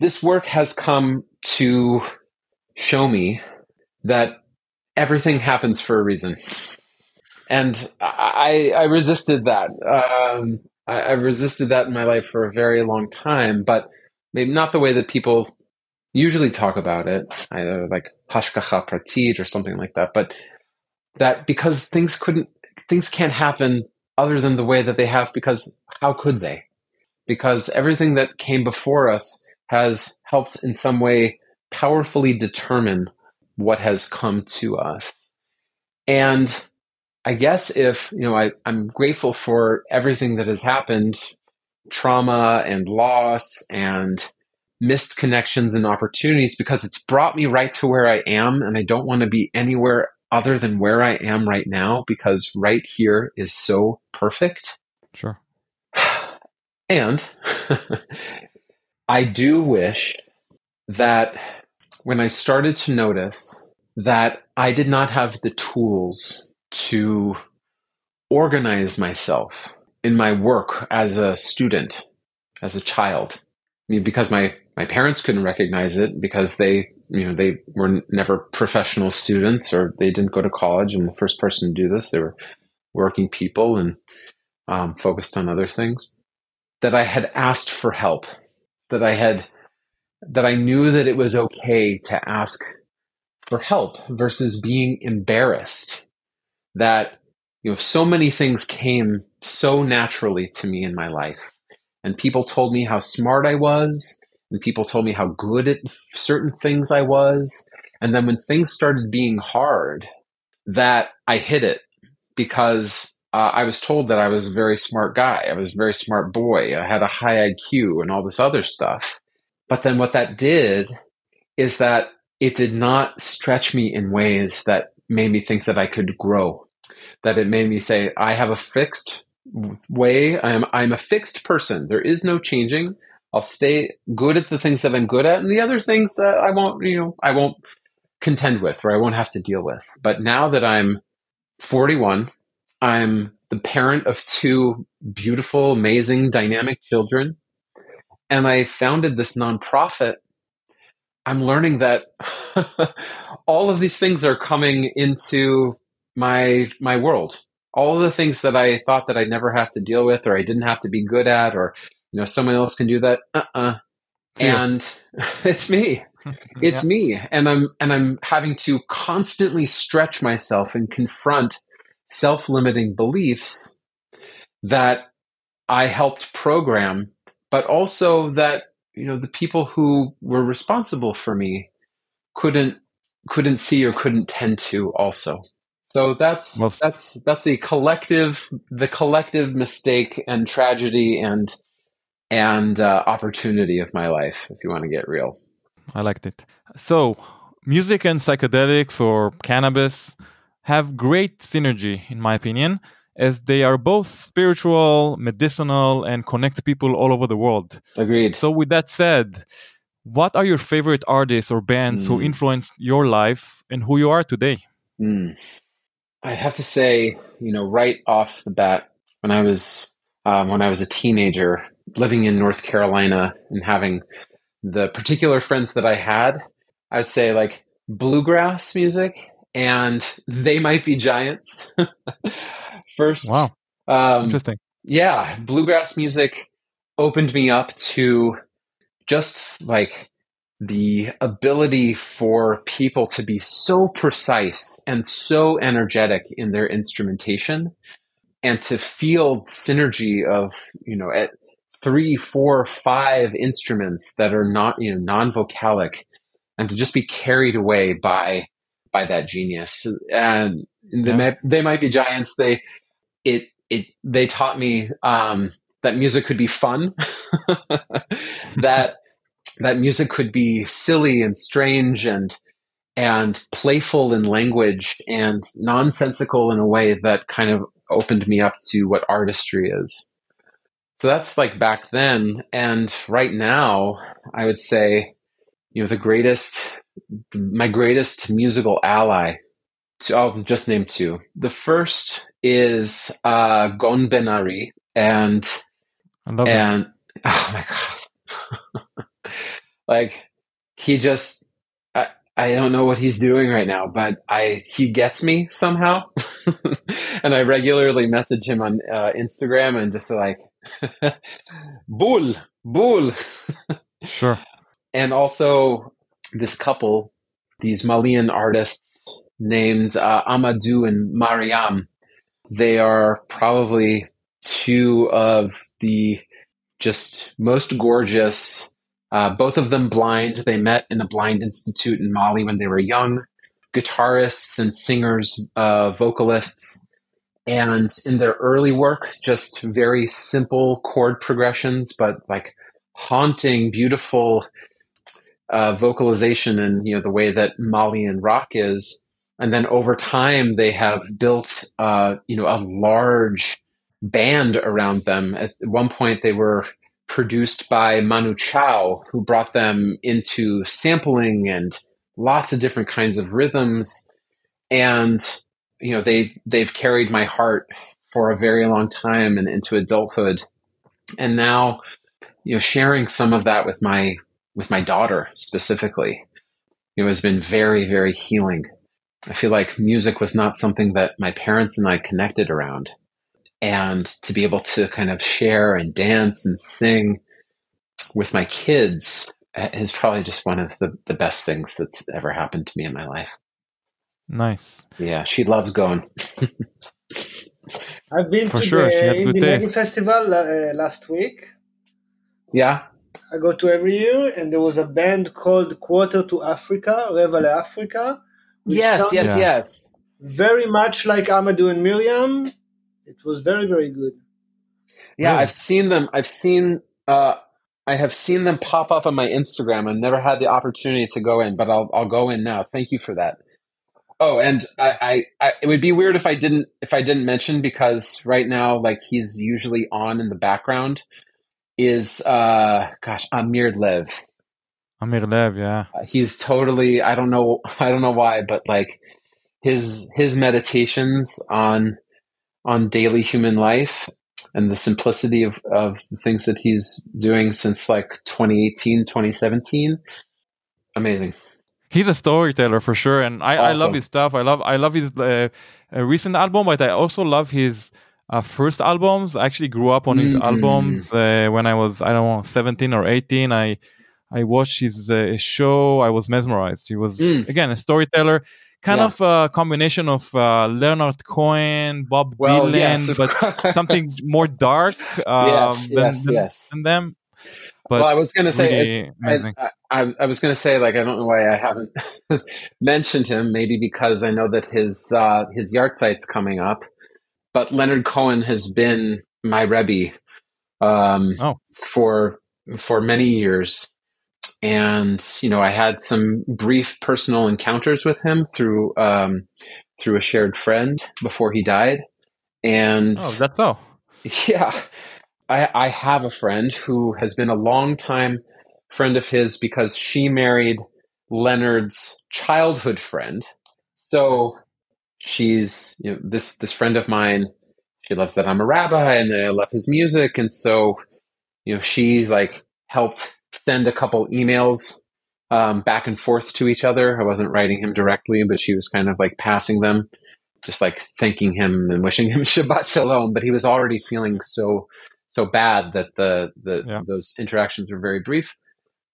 this work has come to show me that everything happens for a reason. And I, I resisted that. Um, I, I, resisted that in my life for a very long time, but maybe not the way that people usually talk about it, either like hashgacha pratit or something like that. But that because things couldn't, things can't happen other than the way that they have. Because how could they? Because everything that came before us has helped in some way powerfully determine what has come to us. And I guess if, you know, I, I'm grateful for everything that has happened, trauma and loss and missed connections and opportunities because it's brought me right to where I am. And I don't want to be anywhere other than where I am right now because right here is so perfect. Sure. And I do wish that when I started to notice that I did not have the tools to organize myself in my work as a student, as a child, I mean, because my, my parents couldn't recognize it because they, you know, they were never professional students or they didn't go to college. And the first person to do this, they were working people and um, focused on other things. That I had asked for help, that I had that I knew that it was okay to ask for help versus being embarrassed. That, you know, so many things came so naturally to me in my life. And people told me how smart I was, and people told me how good at certain things I was. And then when things started being hard, that I hid it because uh, I was told that I was a very smart guy. I was a very smart boy. I had a high IQ and all this other stuff. But then what that did is that it did not stretch me in ways that made me think that I could grow. That it made me say, I have a fixed way. I'm I'm a fixed person. There is no changing. I'll stay good at the things that I'm good at, and the other things that I won't, you know, I won't contend with or I won't have to deal with. But now that I'm 41, I'm the parent of two beautiful, amazing, dynamic children and I founded this nonprofit, I'm learning that all of these things are coming into my my world. All the things that I thought that I'd never have to deal with or I didn't have to be good at or you know someone else can do that. Uh-uh. And it's me. It's yeah. me. And I'm and I'm having to constantly stretch myself and confront self-limiting beliefs that I helped program but also that you know the people who were responsible for me couldn't couldn't see or couldn't tend to also. So that's well, that's that's the collective the collective mistake and tragedy and and uh, opportunity of my life if you want to get real. I liked it. So music and psychedelics or cannabis have great synergy in my opinion as they are both spiritual, medicinal, and connect people all over the world. Agreed. So, with that said, what are your favorite artists or bands mm. who influenced your life and who you are today? Mm. I have to say, you know, right off the bat, when I was um, when I was a teenager, living in North Carolina and having the particular friends that I had, I would say like bluegrass music and they might be giants. First, wow, um, interesting. Yeah, bluegrass music opened me up to just like the ability for people to be so precise and so energetic in their instrumentation and to feel synergy of you know at three four five instruments that are not you know non-vocalic and to just be carried away by by that genius. And they, Yeah. might, they might be giants. They it it they taught me um, that music could be fun, that that music could be silly and strange and and playful in language and nonsensical in a way that kind of opened me up to what artistry is. So that's like back then. And right now, I would say, you know, the greatest, my greatest musical ally. To, I'll just name two. The first is uh, Gon Ben Ari, and I love it. and oh my god, like he just I, I don't know what he's doing right now, but I he gets me somehow, and I regularly message him on uh, Instagram and just like bull bull, Sure. And also this couple, these Malian artists named uh, Amadou and Mariam. They are probably two of the just most gorgeous. Uh, both of them blind. They met in a blind institute in Mali when they were young. Guitarists and singers, uh, vocalists, and in their early work, just very simple chord progressions, but like haunting, beautiful uh, vocalization and you know the way that Malian rock is. And then over time, they have built uh, you know a large band around them. At one point, they were produced by Manu Chao, who brought them into sampling and lots of different kinds of rhythms. And you know they they've carried my heart for a very long time and into adulthood. And now, you know, sharing some of that with my with my daughter specifically, it has been very very healing. I feel like music was not something that my parents and I connected around and to be able to kind of share and dance and sing with my kids is probably just one of the, the best things that's ever happened to me in my life. Nice. Yeah, she loves going. I've been For to sure, she has the good Indie Festival uh, last week. Yeah. I go to every year, and there was a band called Quarter to Africa, Revale Africa. Yes, sounds yes, Yeah. yes. Very much like Amadou and Mariam. It was very, very good. Yeah, Really? I've seen them. I've seen uh I have seen them pop up on my Instagram. I've never had the opportunity to go in, but I'll I'll go in now. Thank you for that. Oh, and I, I, I it would be weird if I didn't if I didn't mention because right now, like he's usually on in the background, is uh gosh, Amir Lev. Amir Lev, yeah. Uh, He's totally I don't know I don't know why, but like his his meditations on on daily human life and the simplicity of, of the things that he's doing since like 2018 2017 amazing He's a storyteller for sure, and I, I love his stuff. I love I love his uh, uh, recent album, but I also love his uh, first albums. I actually grew up on his Mm. albums uh, when I was I don't know seventeen or eighteen. I I watched his uh, show. I was mesmerized. He was Mm. again a storyteller, kind Yeah. of a combination of uh, Leonard Cohen, Bob well Dylan, yes but something more dark um, yes than, yes than, yes than them. But well i was gonna say really it's. I, I, I was gonna say like i don't know why i haven't mentioned him maybe because i know that his uh his yahrzeit's coming up but leonard cohen has been my rebbe um Oh. for for many years and you know i had some brief personal encounters with him through um through a shared friend before he died and oh, that's all. yeah i i have a friend who has been a long time friend of his because she married leonard's childhood friend so she's you know this this friend of mine she loves that i'm a rabbi and i love his music. And so you know she like helped send a couple emails um, back and forth to each other. I wasn't writing him directly but she was kind of like passing them just like thanking him and wishing him shabbat shalom. But he was already feeling so so bad that the the Yeah. those interactions were very brief.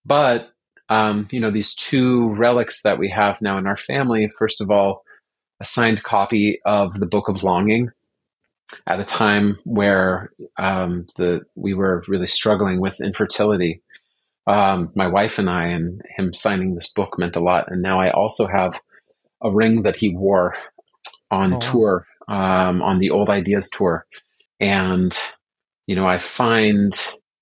But um, you know these two relics that we have now in our family first of all a signed copy of the book of longing at a time where um, the we were really struggling with infertility um, my wife and I, and him signing this book meant a lot. And now I also have a ring that he wore on oh. tour, um, on the Old Ideas tour. And, you know, I find,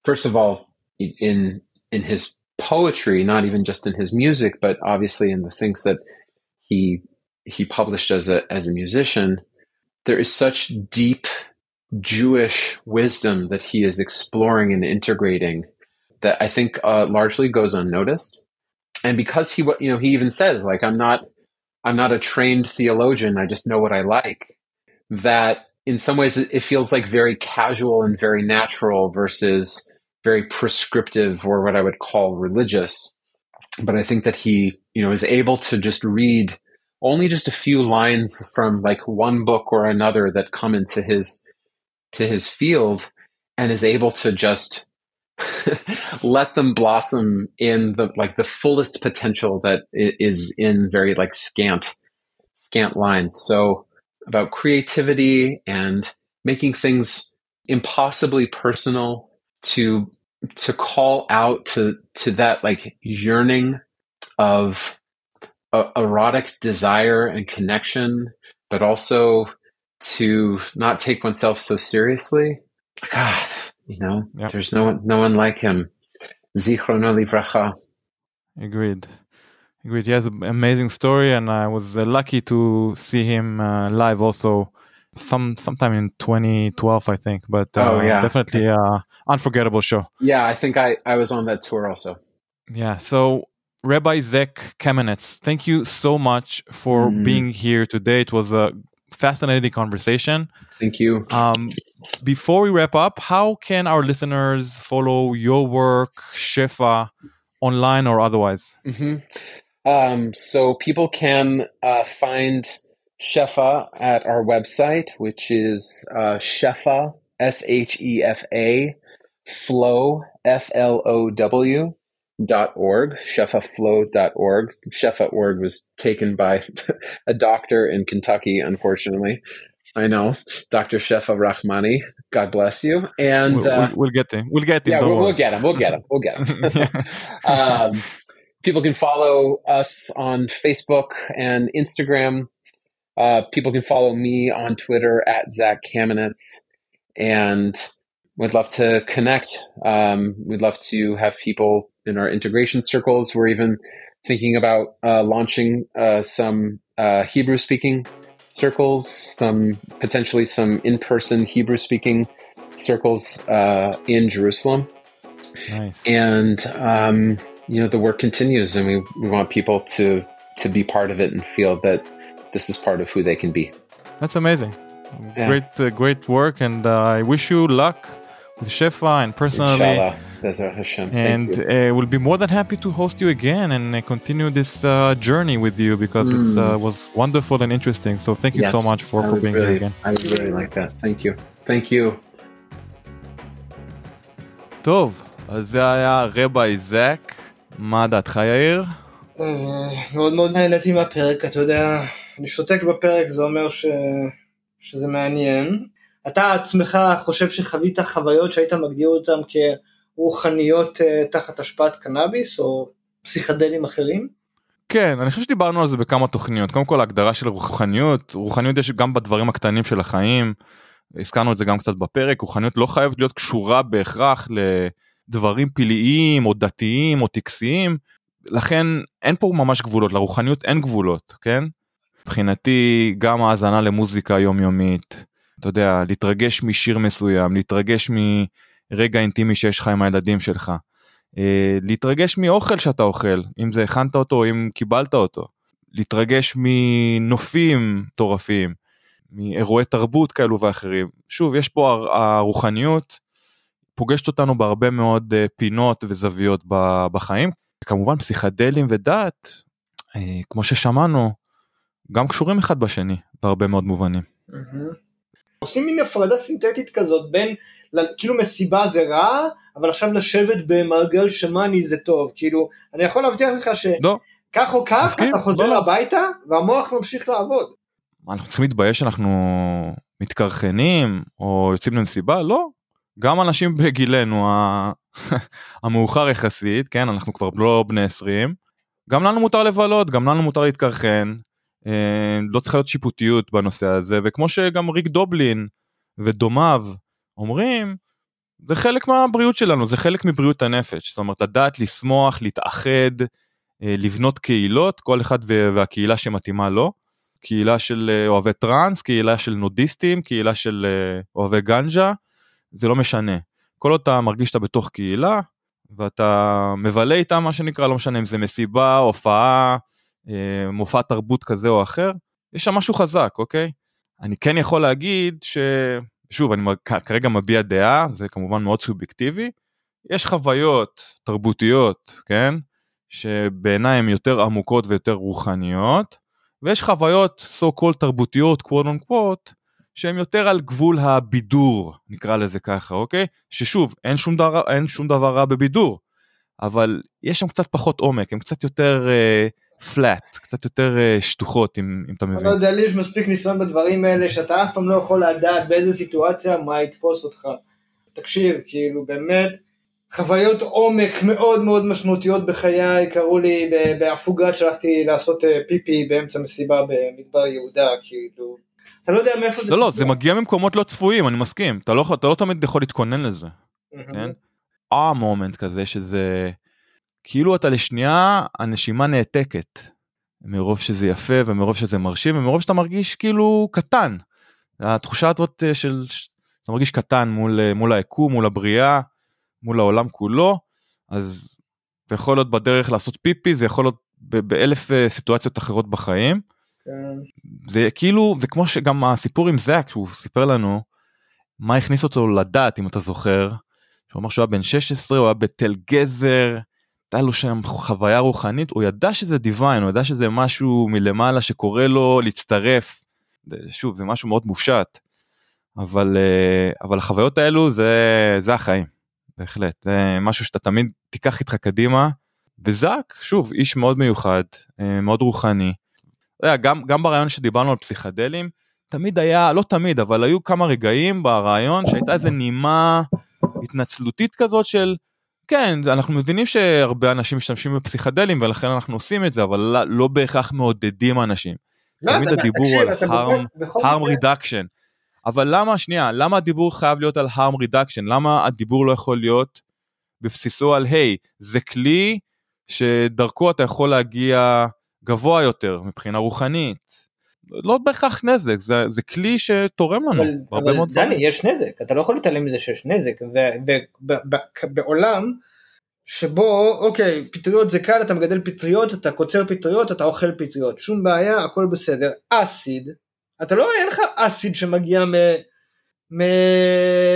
first of all, in, in his poetry, not even just in his music, but obviously in the things that he, he published as a, as a musician, there is such deep Jewish wisdom that he is exploring and integrating that I think uh, largely goes unnoticed. And because he, you know, he even says like, I'm not, I'm not a trained theologian. I just know what I like. That in some ways it feels like very casual and very natural versus very prescriptive or what I would call religious. But I think that he, you know, is able to just read only just a few lines from like one book or another that come into his to his field and is able to just let them blossom in the like the fullest potential that is in very like scant scant lines. So about creativity and making things impossibly personal to to call out to to that like yearning of erotic desire and connection but also to not take oneself so seriously god you know, yep. there's no one, no one like him. Zichrono livracha. Agreed. Agreed. He has an amazing story, and I was uh, lucky to see him uh, live also some sometime in 2012 i think but uh, oh, yeah. definitely uh unforgettable show yeah i think i i was on that tour also yeah so rabbi Zac kamenetz thank you so much for mm. being here today it was a fascinating conversation. Thank you. Um, before we wrap up, how can our listeners follow your work, Shefa, online or otherwise? Mm-hmm. Um, so people can uh, find Shefa at our website, which is uh, Shefa, S H E F A, Flow, F L O W, org, shefaflow.org. Shefa.org was taken by a doctor in Kentucky, unfortunately. I know, Dr. Shefa Rahmani. God bless you. And we'll, uh, we'll get him. We'll get him. Yeah, we'll, we'll, get him. We'll get him. We'll get him. um, people can follow us on Facebook and Instagram. Uh, people can follow me on Twitter at Zac Kamenetz. And we'd love to connect. Um, we'd love to have people in our integration circles. We're even thinking about uh, launching uh, some uh, Hebrew speaking circles, some potentially some in person Hebrew speaking circles uh, in Jerusalem. Nice. And um, you know the work continues, and we, we want people to to be part of it and feel that this is part of who they can be. That's amazing. Yeah. Great, uh, great work, and uh, I wish you luck with Shefa and personally. Hashem. And uh, we'll be more than happy to host you again and uh, continue this uh, journey with you because mm. it uh, was wonderful and interesting. So thank you yes, so much for, for being really, here again. I would really like that. Thank you. Thank you. טוב, אז זה היה רבי זק. מה דעתך יאיר? מאוד מאוד נהניתי מהפרק, אתה יודע, אני שותק בפרק זה אומר ש... שזה מעניין. אתה עצמך חושב שחווית חוויות שהיית מגדיר אותן כרוחניות אה, תחת השפעת קנאביס או פסיכדלים אחרים? כן, אני חושב שדיברנו על זה בכמה תוכניות. קודם כל ההגדרה של רוחניות, רוחניות יש גם בדברים הקטנים של החיים. הזכרנו את זה גם קצת בפרק, רוחניות לא חייבת להיות קשורה בהכרח לדברים פלאיים או דתיים או טקסיים. לכן אין פה ממש גבולות, לרוחניות אין גבולות, כן? מבחינתי גם האזנה למוזיקה יומיומית, אתה יודע, להתרגש משיר מסוים, להתרגש מרגע אינטימי שיש לך עם הילדים שלך, אה, להתרגש מאוכל שאתה אוכל, אם זה הכנת אותו או אם קיבלת אותו, להתרגש מנופים מטורפים, מאירועי תרבות כאלו ואחרים. שוב, יש פה הרוחניות, פוגשת אותנו בהרבה מאוד אה, פינות וזוויות בחיים. כמובן פסיכדלים ודת, אה, כמו ששמענו, גם קשורים אחד בשני בהרבה מאוד מובנים. Mm-hmm. עושים מין הפרדה סינתטית כזאת בין כאילו מסיבה זה רע אבל עכשיו לשבת במעגל שמאני זה טוב כאילו אני יכול להבטיח לך שכך לא. או כך מסכים? אתה חוזר לא. הביתה והמוח ממשיך לעבוד. אנחנו צריכים להתבייש שאנחנו מתקרחנים או יוצאים למסיבה לא גם אנשים בגילנו המאוחר יחסית, כן, אנחנו כבר לא בני 20, גם לנו מותר לבלות, גם לנו מותר להתקרחן, לא צריכה להיות שיפוטיות בנושא הזה, וכמו שגם ריק דובלין ודומיו אומרים, זה חלק מהבריאות שלנו, זה חלק מבריאות הנפש, זאת אומרת לדעת לשמוח, להתאחד, אה, לבנות קהילות, כל אחד והקהילה שמתאימה לו, קהילה של אה, אוהבי טראנס, קהילה של נודיסטים, קהילה של אוהבי גנג'ה, זה לא משנה. כל עוד אתה מרגיש שאתה בתוך קהילה, ואתה מבלה איתם מה שנקרא, לא משנה אם זה מסיבה, הופעה, אה, מופע תרבות כזה או אחר, יש שם משהו חזק, אוקיי? אני כן יכול להגיד ש... שוב, אני כרגע מביע דעה, זה כמובן מאוד סובייקטיבי, יש חוויות תרבותיות, כן? שבעיניי הן יותר עמוקות ויותר רוחניות, ויש חוויות so called תרבותיות, quote unquote, שהן יותר על גבול הבידור, נקרא לזה ככה, אוקיי? ששוב, אין שום דבר, אין שום דבר רע בבידור, אבל יש שם קצת פחות עומק, הן קצת יותר פלאט, uh, קצת יותר uh, שטוחות, אם, אם אתה מבין. אני לא יודע, לי יש מספיק ניסיון בדברים האלה, שאתה אף פעם לא יכול לדעת באיזה סיטואציה מה יתפוס אותך. תקשיב, כאילו באמת, חוויות עומק מאוד מאוד משמעותיות בחיי, קראו לי בהפוגה שהלכתי לעשות אה, פיפי באמצע מסיבה במדבר יהודה, כאילו. אתה לא יודע מאיפה זה... לא, לא, זה מגיע ממקומות לא צפויים, אני מסכים. אתה לא, אתה לא תמיד יכול להתכונן לזה, כן? אה מומנט כזה שזה... כאילו אתה לשנייה, הנשימה נעתקת. מרוב שזה יפה ומרוב שזה מרשים ומרוב שאתה מרגיש כאילו קטן. התחושה הזאת אה, של... אתה מרגיש קטן מול, אה, מול היקום, מול הבריאה, מול העולם כולו, אז זה יכול להיות בדרך לעשות פיפי, זה יכול להיות באלף אה, סיטואציות אחרות בחיים. כן. זה כאילו זה כמו שגם הסיפור עם זאק שהוא סיפר לנו מה הכניס אותו לדעת אם אתה זוכר. שהוא אמר שהוא היה בן 16 הוא היה בתל גזר. הייתה לו שם חוויה רוחנית הוא ידע שזה דיוויין הוא ידע שזה משהו מלמעלה שקורה לו להצטרף. שוב זה משהו מאוד מופשט. אבל אה, אבל החוויות האלו זה זה החיים בהחלט זה משהו שאתה תמיד תיקח איתך קדימה. וזאק שוב איש מאוד מיוחד אה, מאוד רוחני גם, גם ברעיון שדיברנו על פסיכדלים, תמיד היה, לא תמיד, אבל היו כמה רגעים ברעיון שהייתה איזה נימה התנצלותית כזאת של, כן, אנחנו מבינים שהרבה אנשים משתמשים בפסיכדלים ולכן אנחנו עושים את זה, אבל לא, לא בהכרח מעודדים אנשים. לא, תמיד אתה, הדיבור תקשיב, על harm, harm reduction. אבל למה, שנייה, למה הדיבור חייב להיות על harm reduction? למה הדיבור לא יכול להיות בבסיסו על, היי, hey, זה כלי שדרכו אתה יכול להגיע גבוה יותר מבחינה רוחנית. לא בהכרח נזק, זה, זה כלי שתורם לנו אבל, בהרבה מאוד דברים. דני, יש נזק, אתה לא יכול להתעלם מזה שיש נזק, ובעולם שבו, אוקיי, פטריות זה קל, אתה מגדל פטריות, אתה קוצר פטריות, אתה אוכל פטריות, שום בעיה, הכל בסדר. אסיד, אתה לא, אין לך אסיד שמגיע מ...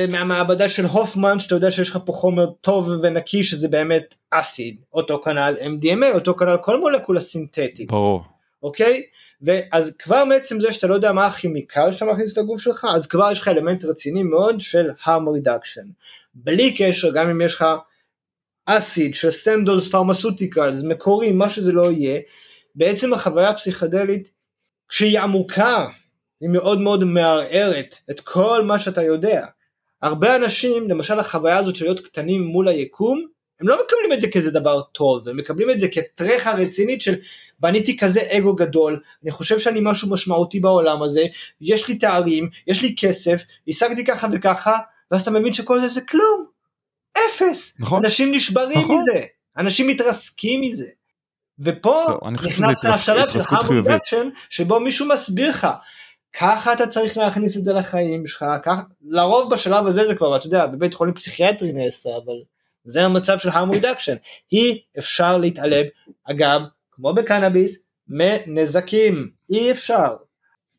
מהמעבדה של הופמן שאתה יודע שיש לך פה חומר טוב ונקי שזה באמת אסיד אותו כנ"ל MDMA אותו כנ"ל כל מולקולה סינתטית. ברור. אוקיי? ואז כבר מעצם זה שאתה לא יודע מה הכימיקל שאתה מכניס לגוף שלך אז כבר יש לך אלמנט רציני מאוד של harm reduction. בלי קשר גם אם יש לך אסיד של סטנדוס פרמסוטיקלס מקורי מה שזה לא יהיה בעצם החוויה הפסיכדלית כשהיא עמוקה היא מאוד מאוד מערערת את כל מה שאתה יודע. הרבה אנשים, למשל החוויה הזאת של להיות קטנים מול היקום, הם לא מקבלים את זה כזה דבר טוב, הם מקבלים את זה כטרחה רצינית של בניתי כזה אגו גדול, אני חושב שאני משהו משמעותי בעולם הזה, יש לי תארים, יש לי כסף, השגתי ככה וככה, ואז אתה מבין שכל זה זה כלום, אפס, נכון, אנשים נשברים נכון. מזה, אנשים מתרסקים מזה. ופה לא, נכנס לך השלב של הרמון שבו מישהו מסביר לך ככה אתה צריך להכניס את זה לחיים שלך, כך, לרוב בשלב הזה זה כבר, אתה יודע, בבית חולים פסיכיאטרי נעשה, אבל זה המצב של harm reduction, אי אפשר להתעלם, אגב, כמו בקנאביס, מנזקים, אי אפשר.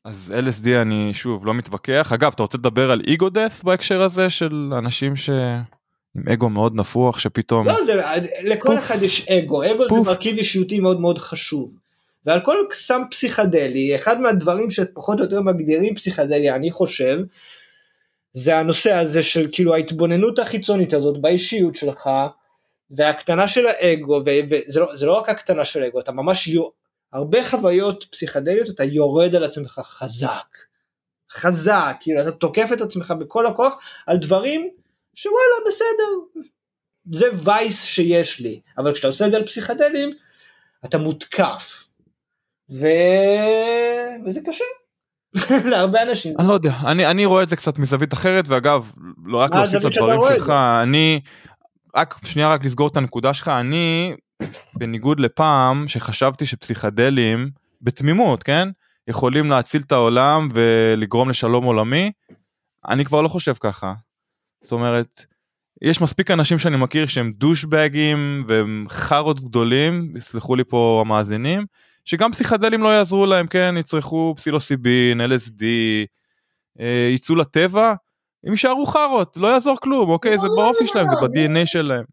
אז LSD אני שוב לא מתווכח, אגב אתה רוצה לדבר על אגו דף בהקשר הזה של אנשים ש... עם אגו מאוד נפוח שפתאום... לא, זה, לכל פוף, אחד יש אגו, אגו פוף. זה מרכיב אישיותי מאוד מאוד חשוב. ועל כל סם פסיכדלי, אחד מהדברים שפחות או יותר מגדירים פסיכדלי, אני חושב, זה הנושא הזה של כאילו ההתבוננות החיצונית הזאת באישיות שלך, והקטנה של האגו, וזה לא, לא רק הקטנה של האגו, אתה ממש, יו, הרבה חוויות פסיכדליות אתה יורד על עצמך חזק, חזק, כאילו אתה תוקף את עצמך בכל הכוח על דברים שוואלה בסדר, זה וייס שיש לי, אבל כשאתה עושה את זה על פסיכדלים, אתה מותקף. ו... וזה קשה. להרבה אנשים. אני לא יודע, אני, אני רואה את זה קצת מזווית אחרת, ואגב, לא רק להוסיף לדברים שלך, אני, רק, שנייה רק לסגור את הנקודה שלך, אני, בניגוד לפעם, שחשבתי שפסיכדלים, בתמימות, כן, יכולים להציל את העולם ולגרום לשלום עולמי, אני כבר לא חושב ככה. זאת אומרת, יש מספיק אנשים שאני מכיר שהם דושבגים והם חארות גדולים, יסלחו לי פה המאזינים, שגם פסיכדלים לא יעזרו להם, כן, יצרכו פסילוסיבין, LSD, אה, יצאו לטבע, הם יישארו חארות, לא יעזור כלום, אוקיי? זה באופי שלהם, זה ב-DNA שלהם.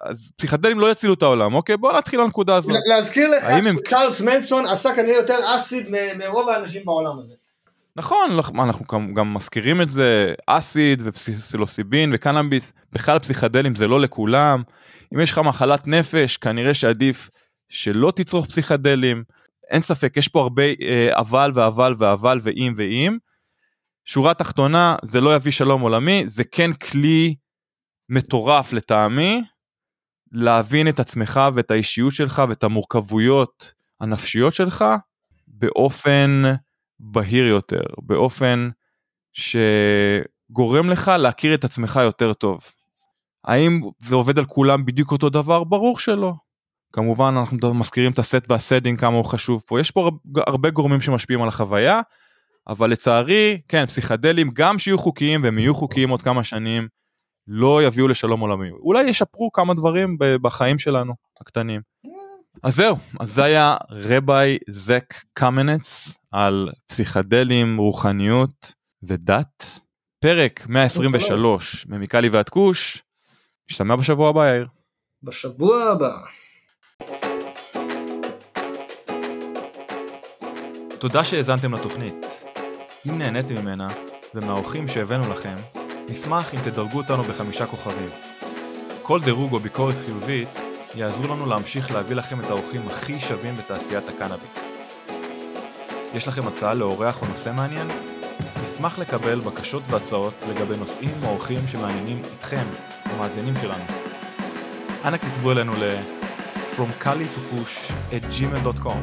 אז פסיכדלים לא יצילו את העולם, אוקיי? בוא נתחיל לנקודה הזאת. להזכיר לך שצ'ארלס מנסון עשה כנראה יותר אסיד מרוב האנשים בעולם הזה. נכון, לא- אנחנו גם, גם מזכירים את זה, אסיד ופסילוסיבין וקנאביס, בכלל פסיכדלים זה לא לכולם. אם יש לך מחלת נפש, כנראה שעדיף שלא תצרוך פסיכדלים. אין ספק, יש פה הרבה אה, אבל ואבל ואבל ואם ואם. שורה תחתונה, זה לא יביא שלום עולמי, זה כן כלי מטורף לטעמי, להבין את עצמך ואת האישיות שלך ואת המורכבויות הנפשיות שלך באופן בהיר יותר, באופן שגורם לך להכיר את עצמך יותר טוב. האם זה עובד על כולם בדיוק אותו דבר? ברור שלא. כמובן אנחנו מזכירים את הסט והסדינג כמה הוא חשוב פה, יש פה הרבה- גורמים שמשפיעים על החוויה, אבל לצערי, כן, פסיכדלים גם שיהיו חוקיים והם יהיו חוקיים עוד כמה שנים, לא יביאו לשלום עולמי. אולי ישפרו כמה דברים בחיים שלנו, הקטנים. אז זהו, אז זה היה רביי זק קמנץ על פסיכדלים, רוחניות ודת. פרק 123 ממיקלי ועד כוש. נשתמע בשבוע הבא יאיר. בשבוע הבא. תודה שהאזנתם לתוכנית. אם נהניתם ממנה ומהאורחים שהבאנו לכם, נשמח אם תדרגו אותנו בחמישה כוכבים. כל דירוג או ביקורת חיובית יעזרו לנו להמשיך להביא לכם את האורחים הכי שווים בתעשיית הקנאביס. יש לכם הצעה לאורח או נושא מעניין? נשמח לקבל בקשות והצעות לגבי נושאים או אורחים שמעניינים אתכם, המאזינים שלנו. אנא כתבו אלינו ל- From Kali to Push at gmail.com